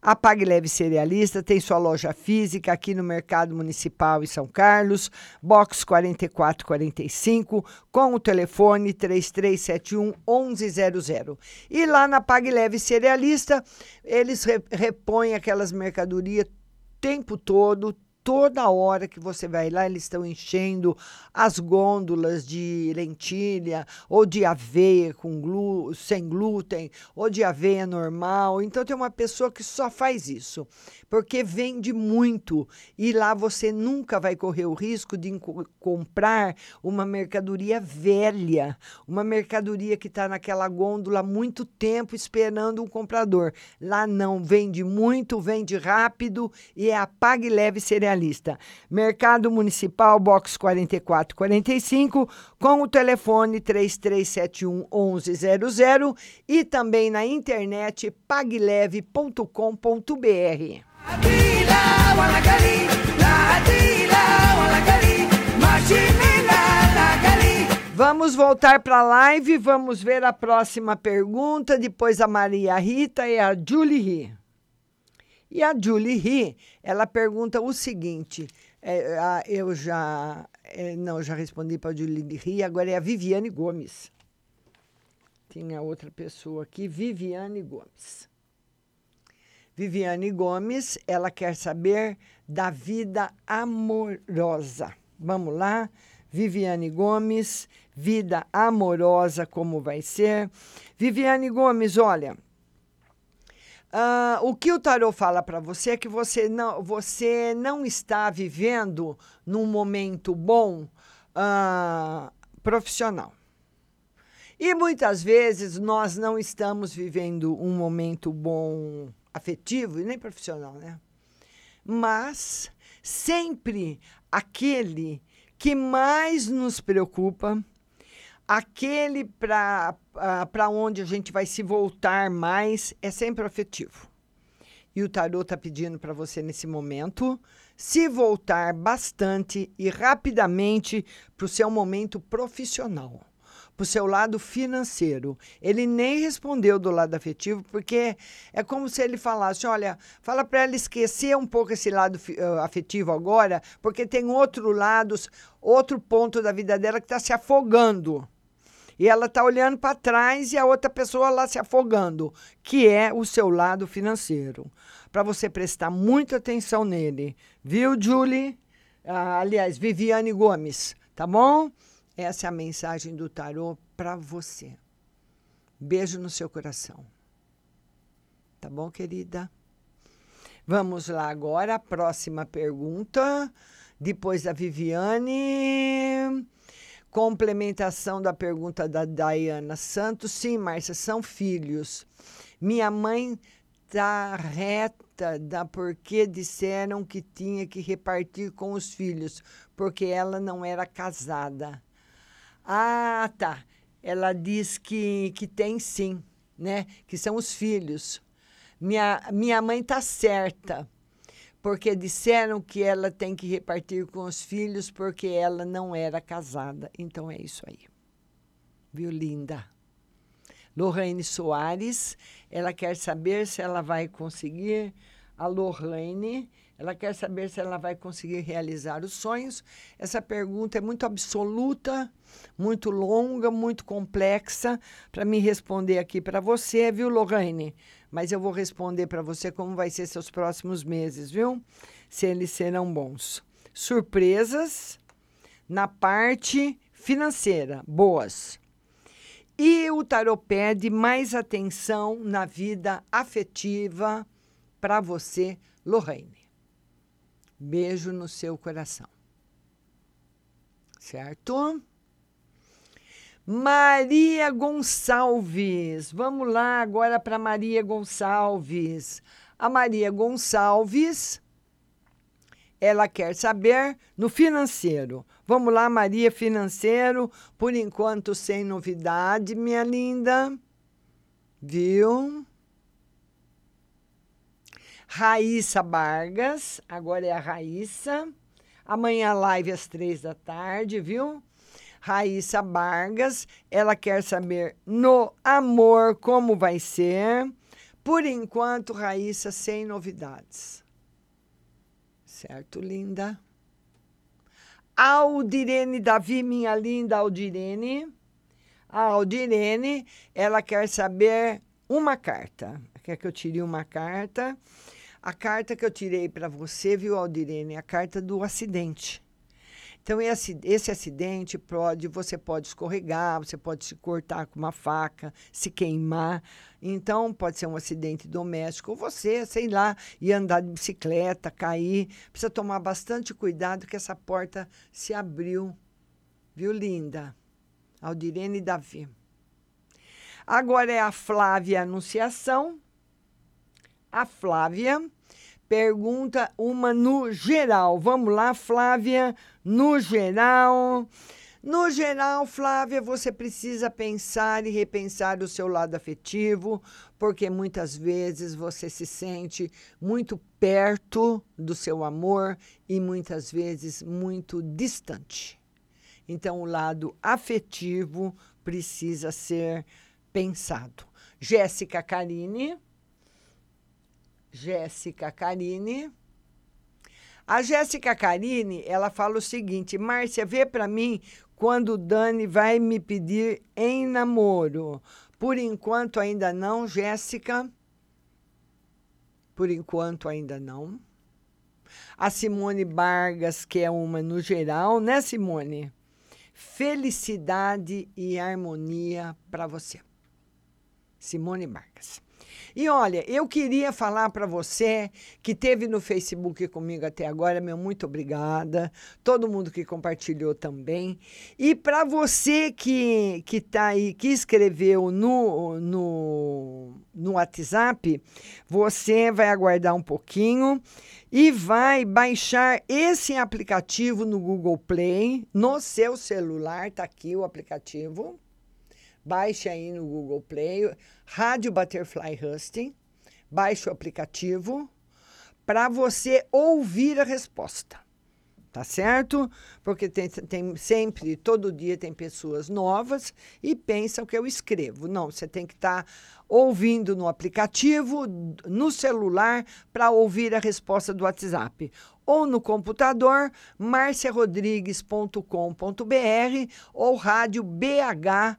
A Pag Leve Cerealista tem sua loja física aqui no Mercado Municipal em São Carlos, box 4445, com o telefone 3371 1100. E lá na Pag Leve Cerealista, eles repõem aquelas mercadorias tempo todo, toda hora que você vai lá, eles estão enchendo as gôndolas de lentilha ou de aveia com glu sem glúten ou de aveia normal. Então tem uma pessoa que só faz isso, porque vende muito e lá você nunca vai correr o risco de comprar uma mercadoria velha, uma mercadoria que está naquela gôndola há muito tempo esperando um comprador. Lá não, vende muito, vende rápido e é a Pague Leve Cereal Jornalista. Mercado Municipal, box 4445, com o telefone 3371 1100 e também na internet pagleve.com.br. Vamos voltar para a live, vamos ver a próxima pergunta, depois a Maria Rita e a Julie Ri. E a Julie Ri, ela pergunta o seguinte: é, a, eu já. É, não, já respondi para a Julie Ri, agora é a Viviane Gomes. Tinha outra pessoa aqui, Viviane Gomes. Viviane Gomes, ela quer saber da vida amorosa. Vamos lá, Viviane Gomes, vida amorosa, como vai ser? Viviane Gomes, olha, Uh, o que o tarot fala para você é que você não, você não está vivendo num momento bom uh, profissional. E muitas vezes nós não estamos vivendo um momento bom afetivo e nem profissional, né? Mas sempre aquele que mais nos preocupa, aquele para uh, onde a gente vai se voltar mais, é sempre afetivo. E o tarot está pedindo para você nesse momento se voltar bastante e rapidamente para o seu momento profissional para o seu lado financeiro. Ele nem respondeu do lado afetivo, porque é como se ele falasse: olha, fala para ela esquecer um pouco esse lado uh, afetivo agora, porque tem outro lado, outro ponto da vida dela que está se afogando. E ela está olhando para trás e a outra pessoa lá se afogando, que é o seu lado financeiro. Para você prestar muita atenção nele. Viu, Julie? Ah, aliás, Viviane Gomes, tá bom? Essa é a mensagem do tarô para você. Beijo no seu coração. Tá bom, querida? Vamos lá agora, a próxima pergunta. Depois da Viviane. Complementação da pergunta da Dayana Santos. Sim, Márcia, são filhos. Minha mãe tá reta da porque disseram que tinha que repartir com os filhos, porque ela não era casada. Ah, tá. Ela diz que, que tem sim, né? Que são os filhos. Minha, minha mãe tá certa, porque disseram que ela tem que repartir com os filhos porque ela não era casada. Então é isso aí. Viu, linda? Lorraine Soares, ela quer saber se ela vai conseguir. A Lorraine ela quer saber se ela vai conseguir realizar os sonhos. Essa pergunta é muito absoluta, muito longa, muito complexa para me responder aqui para você, viu, Lorraine? Mas eu vou responder para você como vai ser seus próximos meses, viu? Se eles serão bons. Surpresas na parte financeira, boas. E o tarot pede mais atenção na vida afetiva para você, Lorraine. Beijo no seu coração. Certo? Maria Gonçalves. Vamos lá agora para Maria Gonçalves. A Maria Gonçalves, ela quer saber no financeiro. Vamos lá, Maria, financeiro. Por enquanto, sem novidade, minha linda. Viu? Raíssa Vargas, agora é a Raíssa. Amanhã live às três da tarde, viu? Raíssa Vargas, ela quer saber no amor como vai ser. Por enquanto, Raíssa, sem novidades. Certo, linda? Aldirene Davi, minha linda Aldirene. A Aldirene, ela quer saber uma carta. Quer que eu tire uma carta? A carta que eu tirei para você, viu, Aldirene, a carta do acidente. Então, esse, esse acidente pode, você pode escorregar, você pode se cortar com uma faca, se queimar. Então, pode ser um acidente doméstico. Ou você, sei lá, ir andar de bicicleta, cair. Precisa tomar bastante cuidado que essa porta se abriu. Viu, linda? Aldirene Davi. Agora é a Flávia Anunciação. A Flávia pergunta uma no geral. Vamos lá, Flávia, no geral. No geral, Flávia, você precisa pensar e repensar o seu lado afetivo, porque muitas vezes você se sente muito perto do seu amor e muitas vezes muito distante. Então, o lado afetivo precisa ser pensado. Jéssica Carine. Jéssica Carine. A Jéssica Carine, ela fala o seguinte: Márcia, vê para mim quando o Dani vai me pedir em namoro. Por enquanto ainda não, Jéssica. Por enquanto ainda não. A Simone Vargas, que é uma no geral, né, Simone? Felicidade e harmonia para você. Simone Vargas. E olha, eu queria falar para você que teve no Facebook comigo até agora, meu muito obrigada. Todo mundo que compartilhou também. E para você que que tá aí, que escreveu no, no no WhatsApp, você vai aguardar um pouquinho e vai baixar esse aplicativo no Google Play, no seu celular, tá aqui o aplicativo. Baixe aí no Google Play, Rádio Butterfly Husting. Baixe o aplicativo para você ouvir a resposta. Tá certo? Porque tem, tem sempre, todo dia tem pessoas novas e pensam que eu escrevo. Não, você tem que estar tá ouvindo no aplicativo, no celular, para ouvir a resposta do WhatsApp. Ou no computador, marciarodrigues.com.br ou rádio BH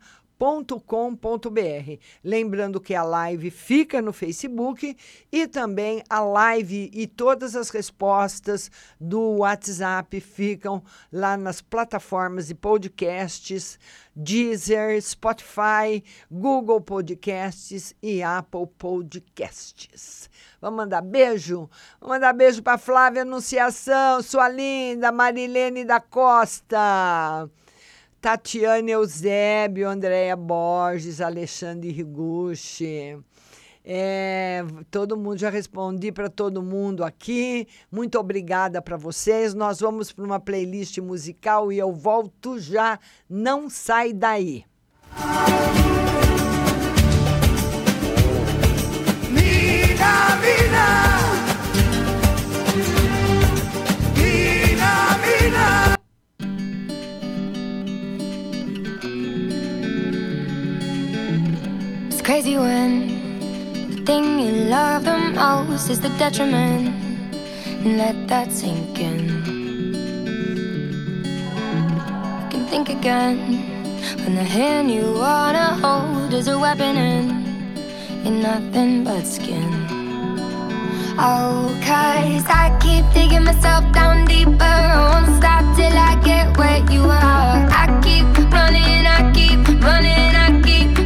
com.br Lembrando que a live fica no Facebook e também a live e todas as respostas do WhatsApp ficam lá nas plataformas de podcasts Deezer, Spotify, Google Podcasts e Apple Podcasts. Vamos mandar beijo? Vamos mandar beijo para Flávia Anunciação, sua linda Marilene da Costa. Tatiane Eusébio, Andréia Borges, Alexandre Riguchi. É, todo mundo, já respondi para todo mundo aqui. Muito obrigada para vocês. Nós vamos para uma playlist musical e eu volto já. Não sai daí. Mina, crazy when the thing you love the most is the detriment. And let that sink in. You can think again when the hand you wanna hold is a weapon and you're nothing but skin. Oh, cause I keep digging myself down deeper. I won't stop till I get where you are. I keep running, I keep running, I keep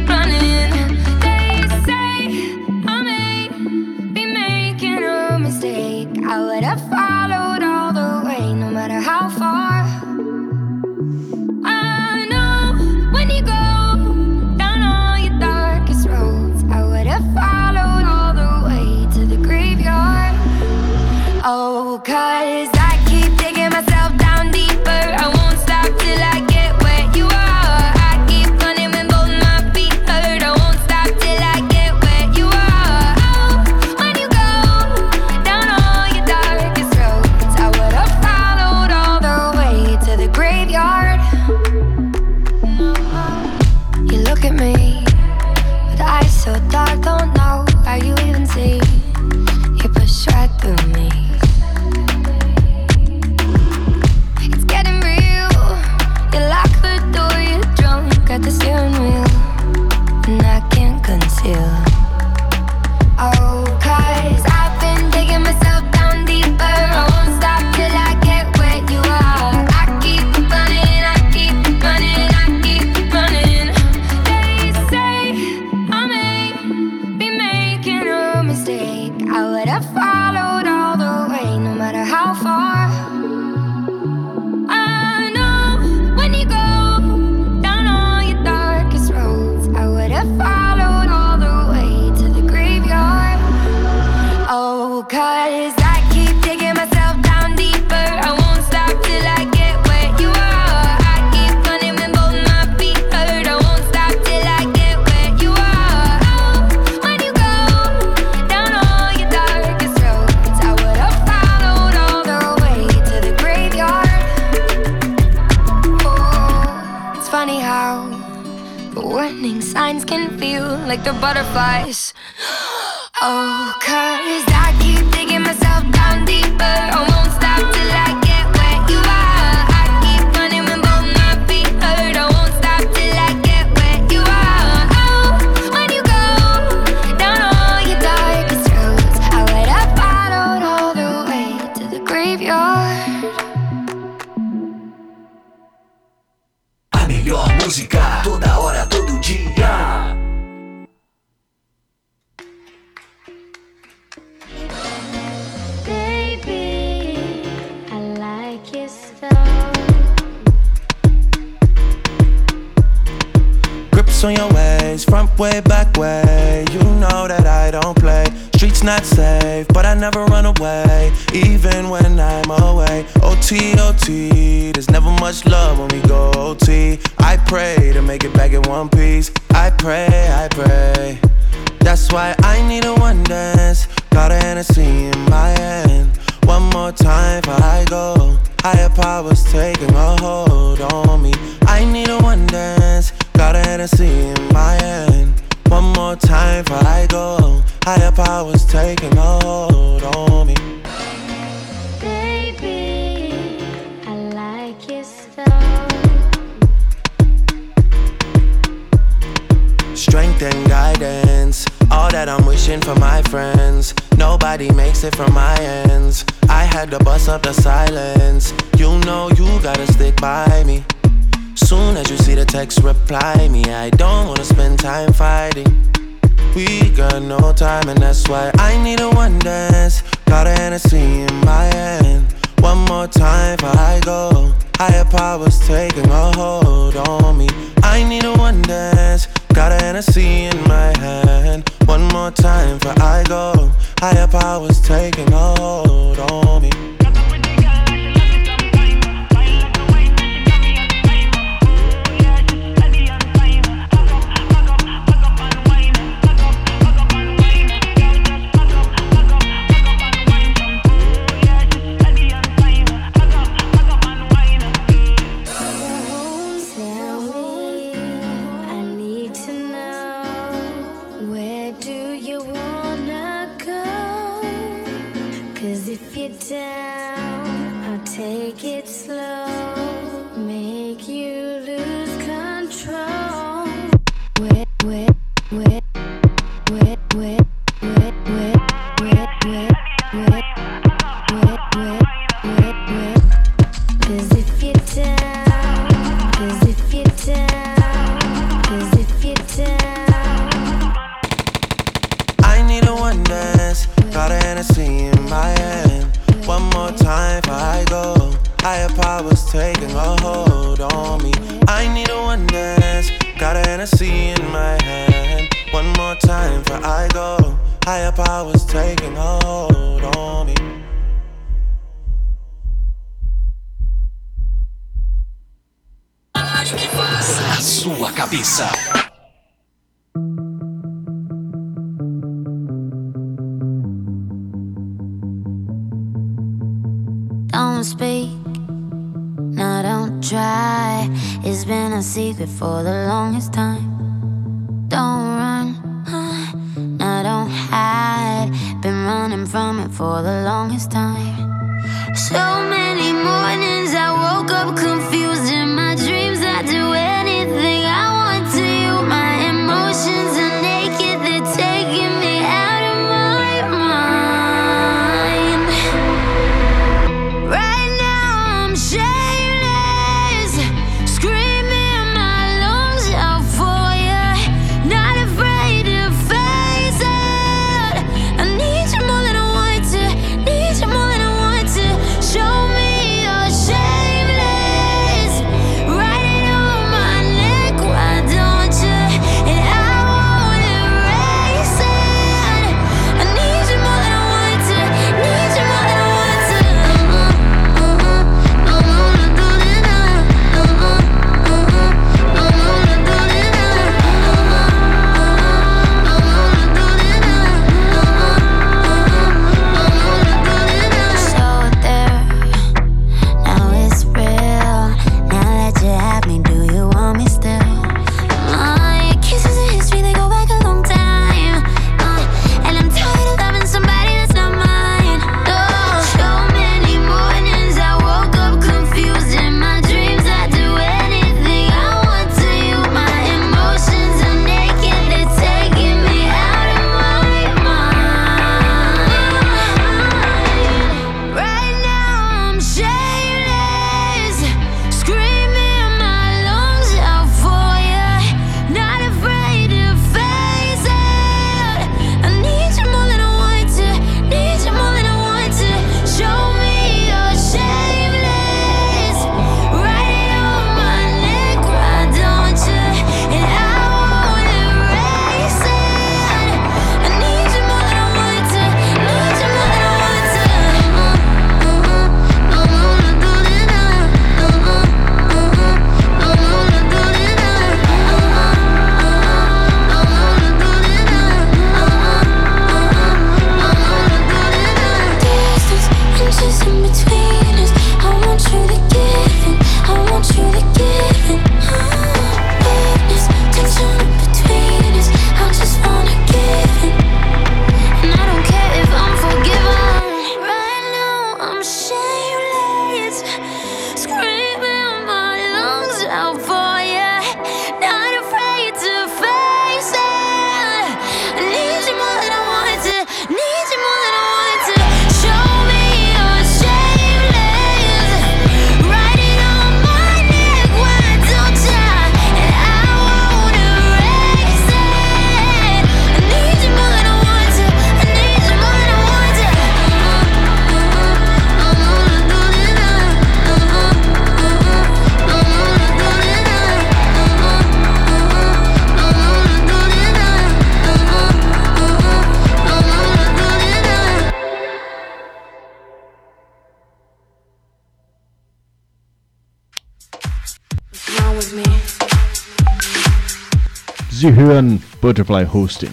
Sie hören Butterfly Hosting.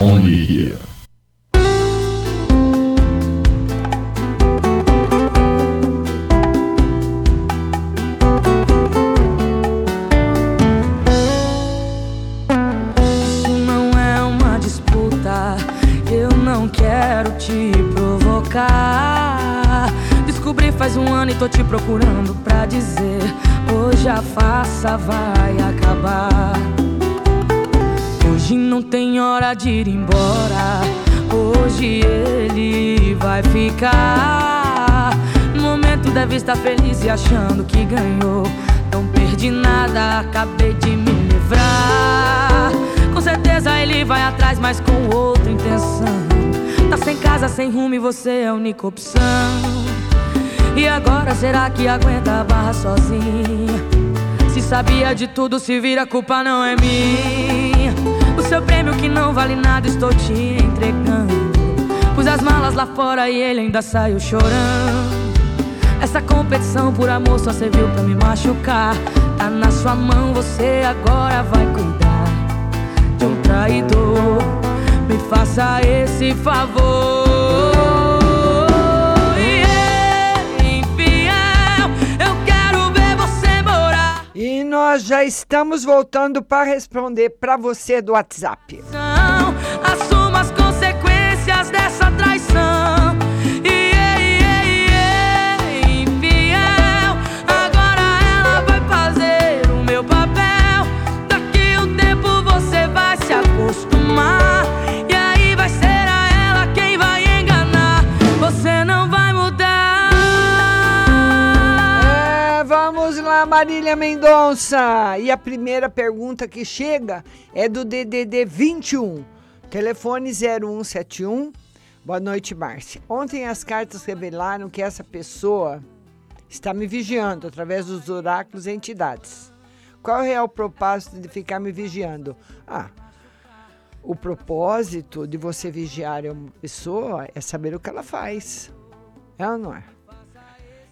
Only here. Sem rumo e você é a única opção. E agora será que aguenta a barra sozinha? Se sabia de tudo, se vira, a culpa não é minha. O seu prêmio que não vale nada, estou te entregando. Pus as malas lá fora e ele ainda saiu chorando. Essa competição por amor só serviu pra me machucar. Tá na sua mão, você agora vai cuidar de um traidor. Me faça esse favor. Nós já estamos voltando para responder para você do WhatsApp. Mendonça. E a primeira pergunta que chega é do DDD 21, telefone 0171. Boa noite, Márcia. Ontem as cartas revelaram que essa pessoa está me vigiando através dos oráculos e entidades. Qual é o propósito de ficar me vigiando? Ah, o propósito de você vigiar uma pessoa é saber o que ela faz. É ou não é?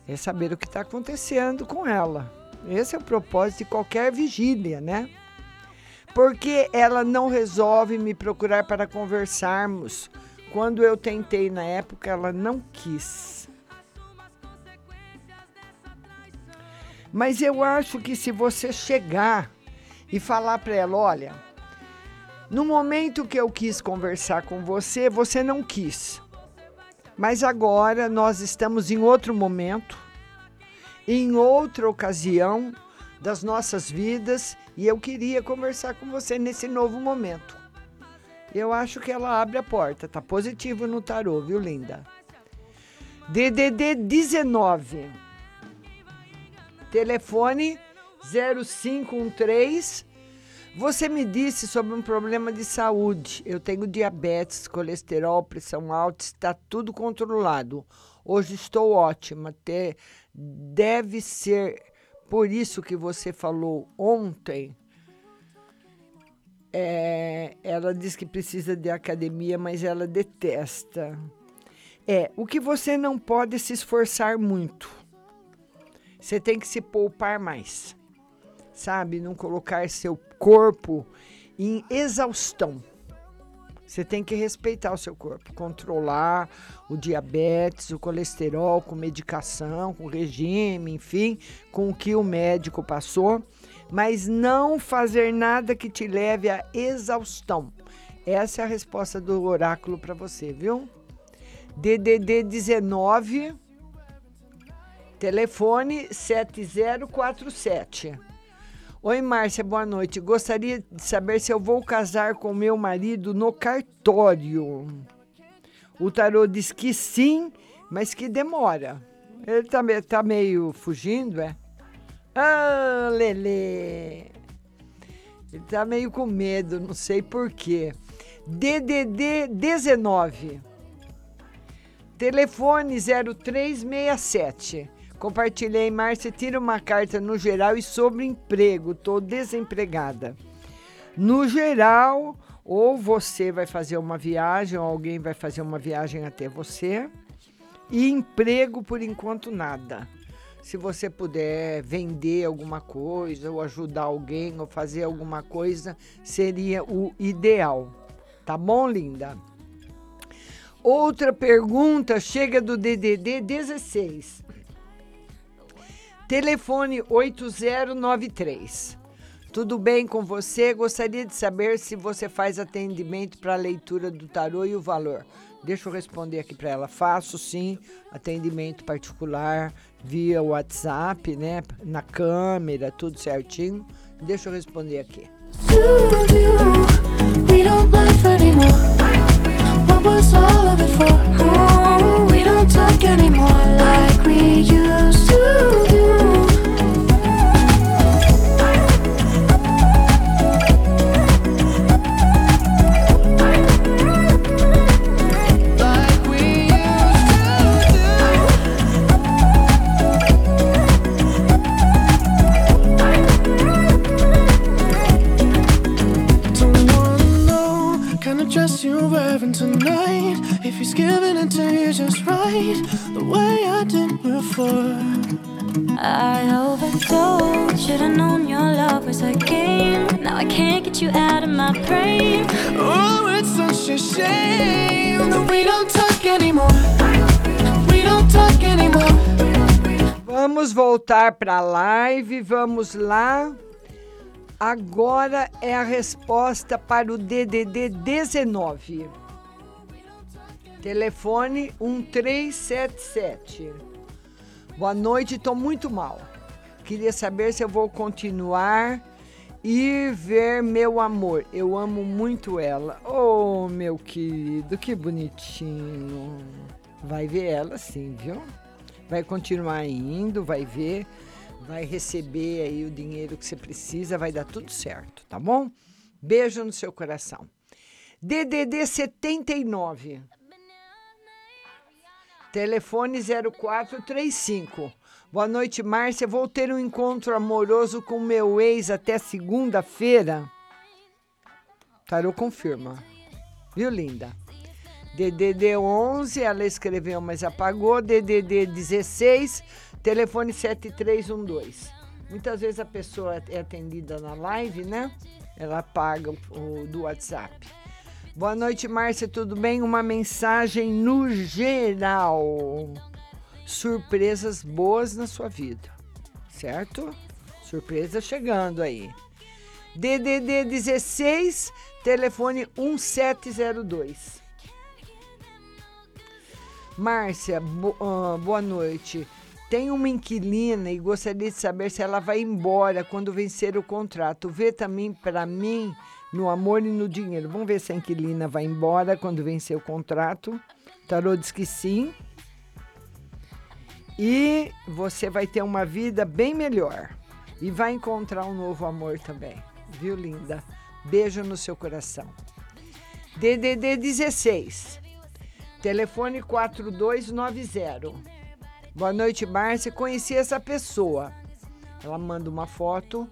É saber o que está acontecendo com ela. Esse é o propósito de qualquer vigília, né? Porque ela não resolve me procurar para conversarmos. Quando eu tentei na época, ela não quis. Mas eu acho que se você chegar e falar para ela, olha, no momento que eu quis conversar com você, você não quis. Mas agora nós estamos em outro momento, em outra ocasião das nossas vidas, e eu queria conversar com você nesse novo momento. Eu acho que ela abre a porta, tá positivo no tarô, viu, linda? DDD 19. Telefone 0513 você me disse sobre um problema de saúde. Eu tenho diabetes, colesterol, pressão alta, está tudo controlado. Hoje estou ótima. Te- Deve ser por isso que você falou ontem. É, ela diz que precisa de academia, mas ela detesta. É, o que você não pode é se esforçar muito. Você tem que se poupar mais sabe? Não colocar seu corpo em exaustão. Você tem que respeitar o seu corpo, controlar o diabetes, o colesterol, com medicação, com regime, enfim, com o que o médico passou, mas não fazer nada que te leve à exaustão. Essa é a resposta do oráculo para você, viu? DDD 19 telefone 7047. Oi, Márcia, boa noite. Gostaria de saber se eu vou casar com meu marido no cartório. O tarô diz que sim, mas que demora. Ele tá, tá meio fugindo, é? Ah, Lelê! Ele tá meio com medo, não sei porquê. DDD 19. Telefone 0367. Compartilhei, Márcia, tira uma carta no geral e sobre emprego. Tô desempregada. No geral, ou você vai fazer uma viagem, ou alguém vai fazer uma viagem até você. E emprego, por enquanto, nada. Se você puder vender alguma coisa, ou ajudar alguém, ou fazer alguma coisa, seria o ideal. Tá bom, linda? Outra pergunta chega do DDD 16. Telefone 8093. Tudo bem com você? Gostaria de saber se você faz atendimento para leitura do tarô e o valor. Deixa eu responder aqui para ela. Faço sim atendimento particular via WhatsApp, né? Na câmera, tudo certinho. Deixa eu responder aqui. We don't talk anymore like we used If he's giving it to you just right, the way I did before. I overdosed. Should've known your love was a game. Now I can't get you out of my brain. Oh, it's such a shame that we don't talk anymore. We don't talk anymore. Vamos voltar para a live, vamos lá. Agora é a resposta para o DDD 19. Telefone 1377. Boa noite, estou muito mal. Queria saber se eu vou continuar e ver meu amor. Eu amo muito ela. Oh, meu querido, que bonitinho. Vai ver ela sim, viu? Vai continuar indo, vai ver, vai receber aí o dinheiro que você precisa, vai dar tudo certo, tá bom? Beijo no seu coração. DDD 79. Telefone 0435. Boa noite, Márcia. Vou ter um encontro amoroso com meu ex até segunda-feira. Tarô confirma. Viu, linda? DDD 11, ela escreveu, mas apagou. DDD 16, telefone 7312. Muitas vezes a pessoa é atendida na live, né? Ela apaga o, o do WhatsApp. Boa noite, Márcia, tudo bem? Uma mensagem no geral. Surpresas boas na sua vida, certo? Surpresa chegando aí. DDD 16, telefone 1702. Márcia, uh, boa noite. Tenho uma inquilina e gostaria de saber se ela vai embora quando vencer o contrato. Vê também para mim no amor e no dinheiro. Vamos ver se a inquilina vai embora quando vencer o contrato. Tarô diz que sim. E você vai ter uma vida bem melhor. E vai encontrar um novo amor também. Viu, linda? Beijo no seu coração. DDD 16. Telefone 4290. Boa noite, Márcia. Conheci essa pessoa. Ela manda uma foto.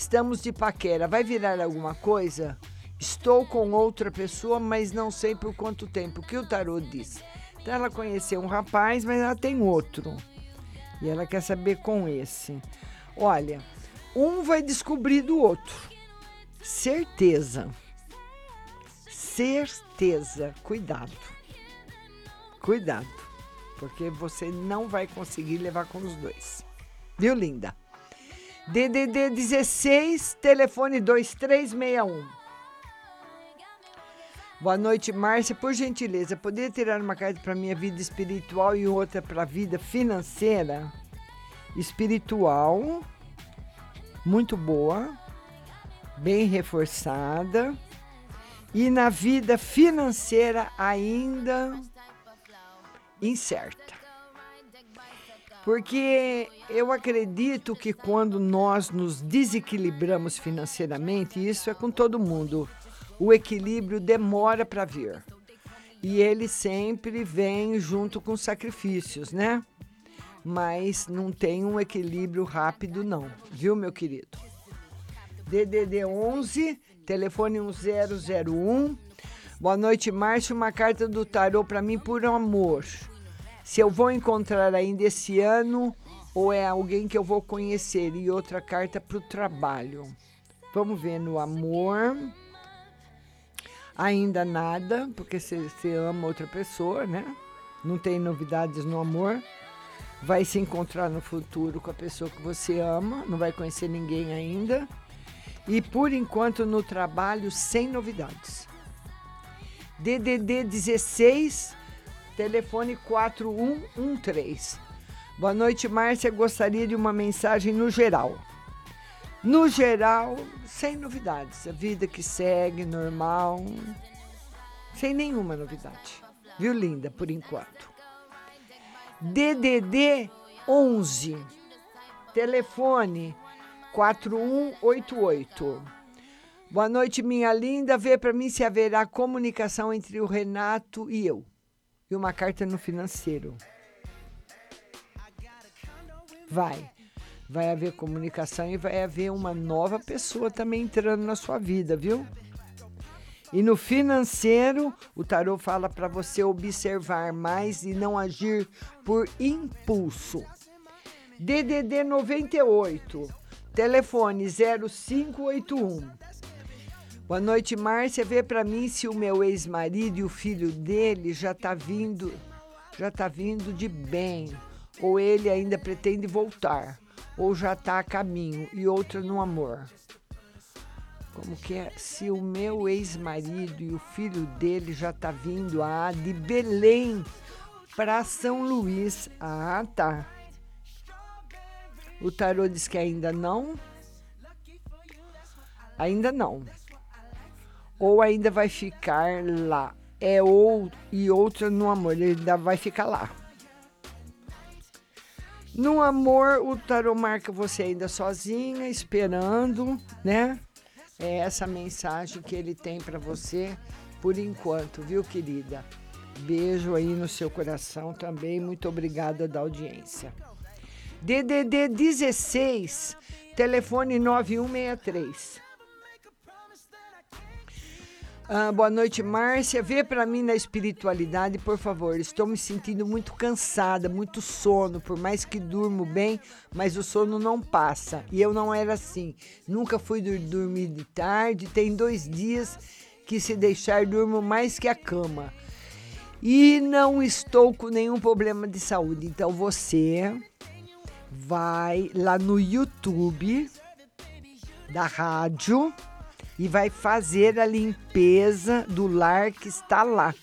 Estamos de paquera. Vai virar alguma coisa? Estou com outra pessoa, mas não sei por quanto tempo. O que o tarô diz? Então ela conheceu um rapaz, mas ela tem outro. E ela quer saber com esse. Olha, um vai descobrir do outro. Certeza. Certeza. Cuidado. Cuidado. Porque você não vai conseguir levar com os dois. Viu, linda? DDD 16, telefone 2361. Boa noite, Márcia. Por gentileza, poderia tirar uma carta para minha vida espiritual e outra para a vida financeira? Espiritual, muito boa, bem reforçada. E na vida financeira, ainda incerta. Porque eu acredito que quando nós nos desequilibramos financeiramente, isso é com todo mundo, o equilíbrio demora para vir. E ele sempre vem junto com sacrifícios, né? Mas não tem um equilíbrio rápido, não, viu, meu querido? DDD 11, telefone 1001. Boa noite, Márcio. Uma carta do tarô para mim por amor. Se eu vou encontrar ainda esse ano ou é alguém que eu vou conhecer? E outra carta para o trabalho. Vamos ver no amor. Ainda nada, porque você ama outra pessoa, né? Não tem novidades no amor. Vai se encontrar no futuro com a pessoa que você ama, não vai conhecer ninguém ainda. E por enquanto no trabalho, sem novidades. DDD 16, telefone 4113. Boa noite, Márcia. Gostaria de uma mensagem no geral. No geral, sem novidades. A vida que segue, normal. Sem nenhuma novidade. Viu, linda, por enquanto. DDD 11. Telefone 4188. Boa noite, minha linda. Vê para mim se haverá comunicação entre o Renato e eu. E uma carta no financeiro. Vai. Vai haver comunicação e vai haver uma nova pessoa também entrando na sua vida, viu? E no financeiro, o tarô fala para você observar mais e não agir por impulso. DDD 98, telefone 0581. Boa noite, Márcia. Vê para mim se o meu ex-marido e o filho dele já tá vindo, já tá vindo de bem, ou ele ainda pretende voltar, ou já tá a caminho e outra no amor. Como que é? Se o meu ex-marido e o filho dele já tá vindo ah, de Belém para São Luís. Ah, tá. O tarô diz que ainda não. Ainda não. Ou ainda vai ficar lá. É ou e outra no amor. Ele ainda vai ficar lá. No amor, o tarô marca você ainda sozinha, esperando, né? É essa mensagem que ele tem para você por enquanto, viu, querida? Beijo aí no seu coração também. Muito obrigada da audiência. DDD 16, telefone 9163. Ah, boa noite, Márcia. Vê para mim na espiritualidade, por favor. Estou me sentindo muito cansada, muito sono, por mais que durmo bem, mas o sono não passa. E eu não era assim. Nunca fui dormir de tarde. Tem dois dias que, se deixar, durmo mais que a cama. E não estou com nenhum problema de saúde. Então você vai lá no YouTube da rádio e vai fazer a limpeza do lar que está lá.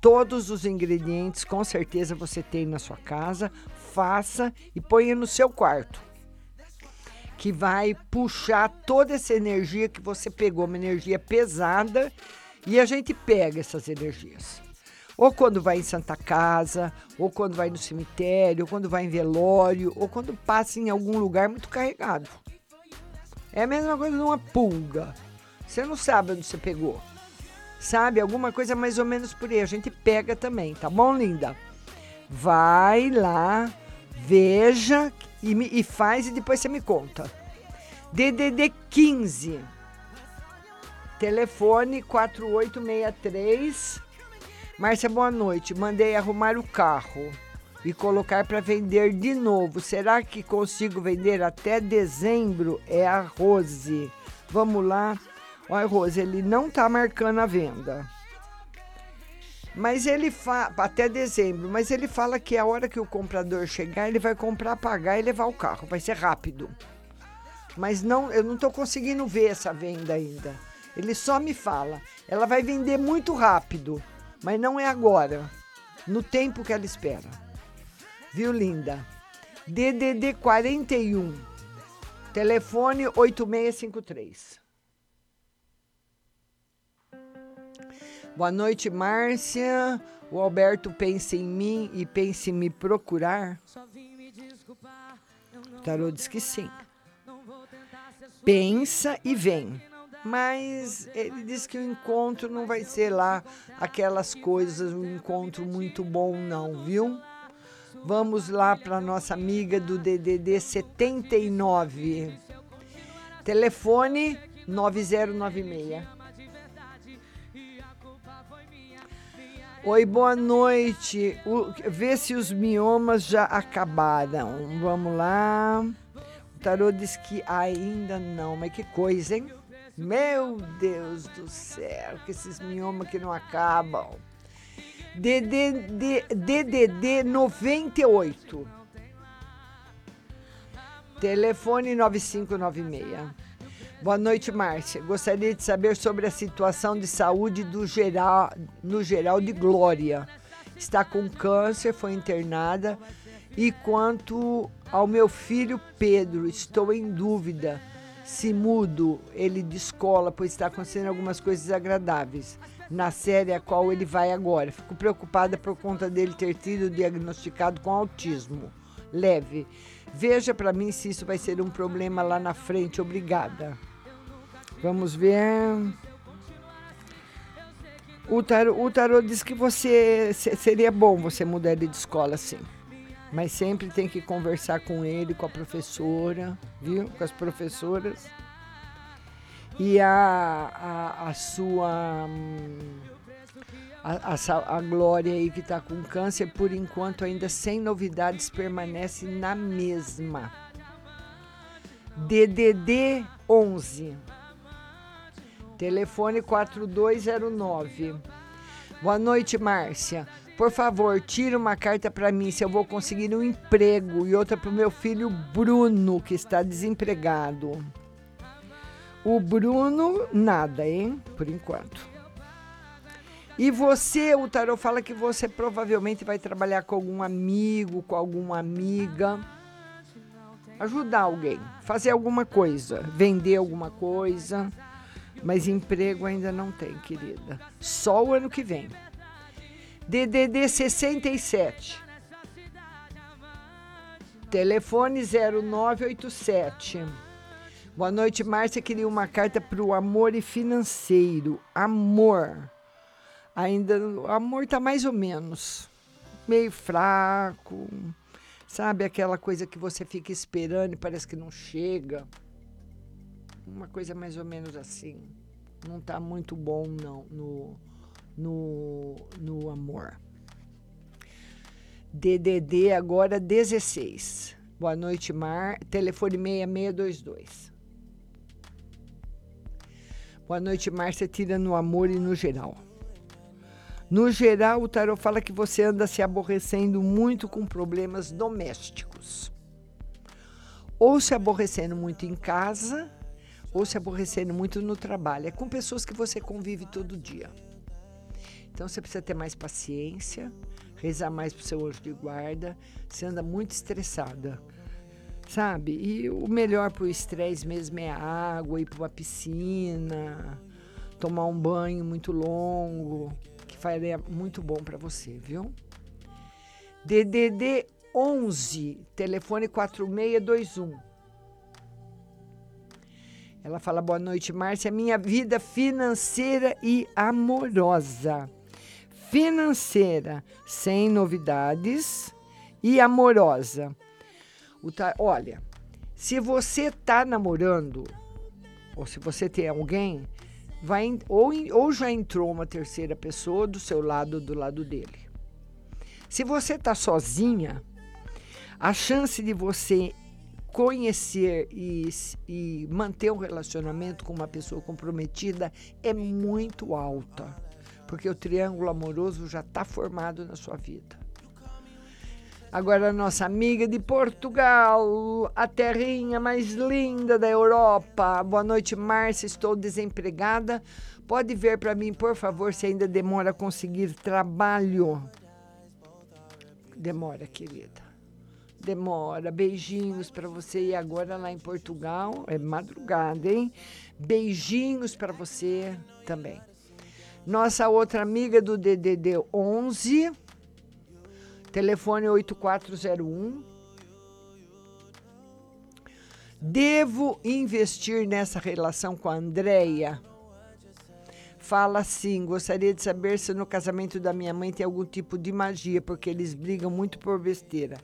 Todos os ingredientes, com certeza você tem na sua casa, faça e ponha no seu quarto. Que vai puxar toda essa energia que você pegou, uma energia pesada, e a gente pega essas energias. Ou quando vai em Santa Casa, ou quando vai no cemitério, ou quando vai em velório, ou quando passa em algum lugar muito carregado. É a mesma coisa de uma pulga. Você não sabe onde você pegou. Sabe? Alguma coisa mais ou menos por aí. A gente pega também, tá bom, linda? Vai lá, veja e, me, e faz e depois você me conta. DDD 15. Telefone 4863. Márcia, boa noite. Mandei arrumar o carro e colocar para vender de novo. Será que consigo vender até dezembro? É a Rose. Vamos lá. Olha, Rose, ele não tá marcando a venda. Mas ele fala até dezembro, mas ele fala que a hora que o comprador chegar, ele vai comprar, pagar e levar o carro. Vai ser rápido. Mas não, eu não estou conseguindo ver essa venda ainda. Ele só me fala. Ela vai vender muito rápido, mas não é agora. No tempo que ela espera. Viu, linda? DDD 41. Telefone 8653. Boa noite, Márcia. O Alberto pensa em mim e pensa em me procurar. O tarô diz que sim. Pensa e vem. Mas ele diz que o encontro não vai ser lá aquelas coisas, um encontro muito bom, não, viu? Vamos lá para nossa amiga do DDD 79. Telefone 9096. Oi, boa noite. O, vê se os miomas já acabaram. Vamos lá. O tarô diz que ainda não, mas que coisa, hein? Meu Deus do céu, que esses miomas que não acabam. DDD, DDD 98. Telefone 9596. Boa noite, Márcia. Gostaria de saber sobre a situação de saúde do geral, no geral de Glória. Está com câncer, foi internada. E quanto ao meu filho Pedro, estou em dúvida se mudo ele de escola, pois está acontecendo algumas coisas desagradáveis na série a qual ele vai agora. Fico preocupada por conta dele ter sido diagnosticado com autismo leve. Veja para mim se isso vai ser um problema lá na frente. Obrigada. Vamos ver. O tarô, o tarô diz que você seria bom você mudar de escola, sim. Mas sempre tem que conversar com ele, com a professora, viu? Com as professoras. E a, a, a sua. A, a, a Glória aí que está com câncer, por enquanto, ainda sem novidades, permanece na mesma. DDD 11. Telefone 4209. Boa noite, Márcia. Por favor, tira uma carta para mim se eu vou conseguir um emprego e outra para o meu filho Bruno, que está desempregado. O Bruno, nada, hein? Por enquanto. E você, o tarot fala que você provavelmente vai trabalhar com algum amigo, com alguma amiga. Ajudar alguém, fazer alguma coisa, vender alguma coisa. Mas emprego ainda não tem, querida. Só o ano que vem. DDD 67. Telefone 0987. Boa noite, Márcia. Queria uma carta para o amor e financeiro. Amor. Ainda o amor tá mais ou menos. Meio fraco. Sabe aquela coisa que você fica esperando e parece que não chega uma coisa mais ou menos assim. Não está muito bom, não, no, no, no amor. DDD agora 16. Boa noite, Mar. Telefone 6622. Boa noite, Márcia. Tira no amor e no geral. No geral, o tarot fala que você anda se aborrecendo muito com problemas domésticos. Ou se aborrecendo muito em casa, ou se aborrecendo muito no trabalho. É com pessoas que você convive todo dia. Então você precisa ter mais paciência, rezar mais pro seu anjo de guarda. Você anda muito estressada, sabe? E o melhor pro estresse mesmo é a água, ir para uma piscina, tomar um banho muito longo, que faria muito bom para você, viu? DDD 11, telefone 4621. Ela fala: boa noite, Márcia. Minha vida financeira e amorosa. Financeira, sem novidades e amorosa. Tá, olha, se você tá namorando, ou se você tem alguém, vai, ou, ou já entrou uma terceira pessoa do seu lado, do lado dele. Se você tá sozinha, a chance de você conhecer e, e manter um relacionamento com uma pessoa comprometida é muito alta, porque o triângulo amoroso já está formado na sua vida. Agora, nossa amiga de Portugal, a terrinha mais linda da Europa. Boa noite, Márcia. Estou desempregada. Pode ver para mim, por favor, se ainda demora a conseguir trabalho. Demora, querida. Demora. Beijinhos para você. E agora lá em Portugal, é madrugada, hein? Beijinhos para você também. Nossa outra amiga do DDD 11, telefone 8401. Devo investir nessa relação com a Andrea? Fala assim: gostaria de saber se no casamento da minha mãe tem algum tipo de magia, porque eles brigam muito por besteira.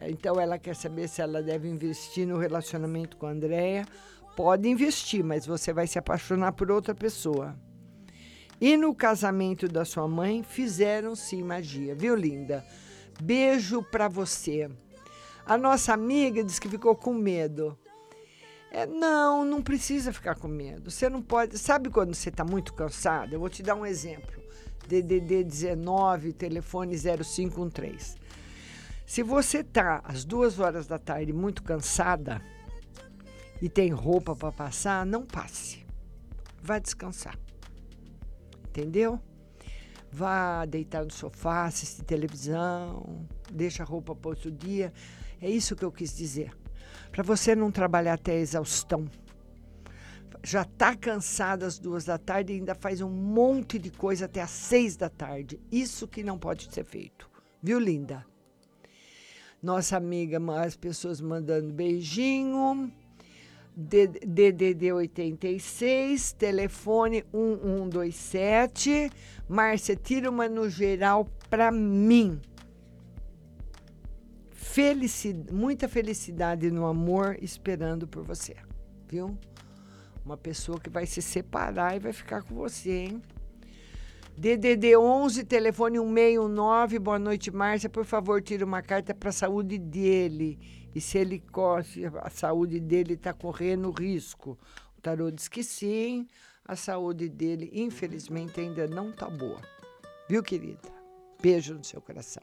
Então ela quer saber se ela deve investir no relacionamento com a Andrea. Pode investir, mas você vai se apaixonar por outra pessoa. E no casamento da sua mãe fizeram sim magia, viu, linda? Beijo para você. A nossa amiga disse que ficou com medo. É, não, não precisa ficar com medo. Você não pode. Sabe quando você está muito cansado? Eu vou te dar um exemplo. DDD 19, telefone 0513. Se você está às duas horas da tarde muito cansada e tem roupa para passar, não passe. Vá descansar. Entendeu? Vá deitar no sofá, assistir televisão, deixa a roupa para outro dia. É isso que eu quis dizer. Para você não trabalhar até a exaustão. Já está cansada às duas da tarde e ainda faz um monte de coisa até às seis da tarde. Isso que não pode ser feito. Viu, linda? Nossa amiga, as pessoas mandando beijinho. DDD 86, telefone 1127. Márcia, tira uma no geral para mim. Felicidade, muita felicidade no amor esperando por você, viu? Uma pessoa que vai se separar e vai ficar com você, hein? DDD 11, telefone 169. Boa noite, Márcia. Por favor, tire uma carta para a saúde dele. E se ele corre, a saúde dele está correndo risco. O tarô diz que sim. A saúde dele, infelizmente, ainda não está boa. Viu, querida? Beijo no seu coração.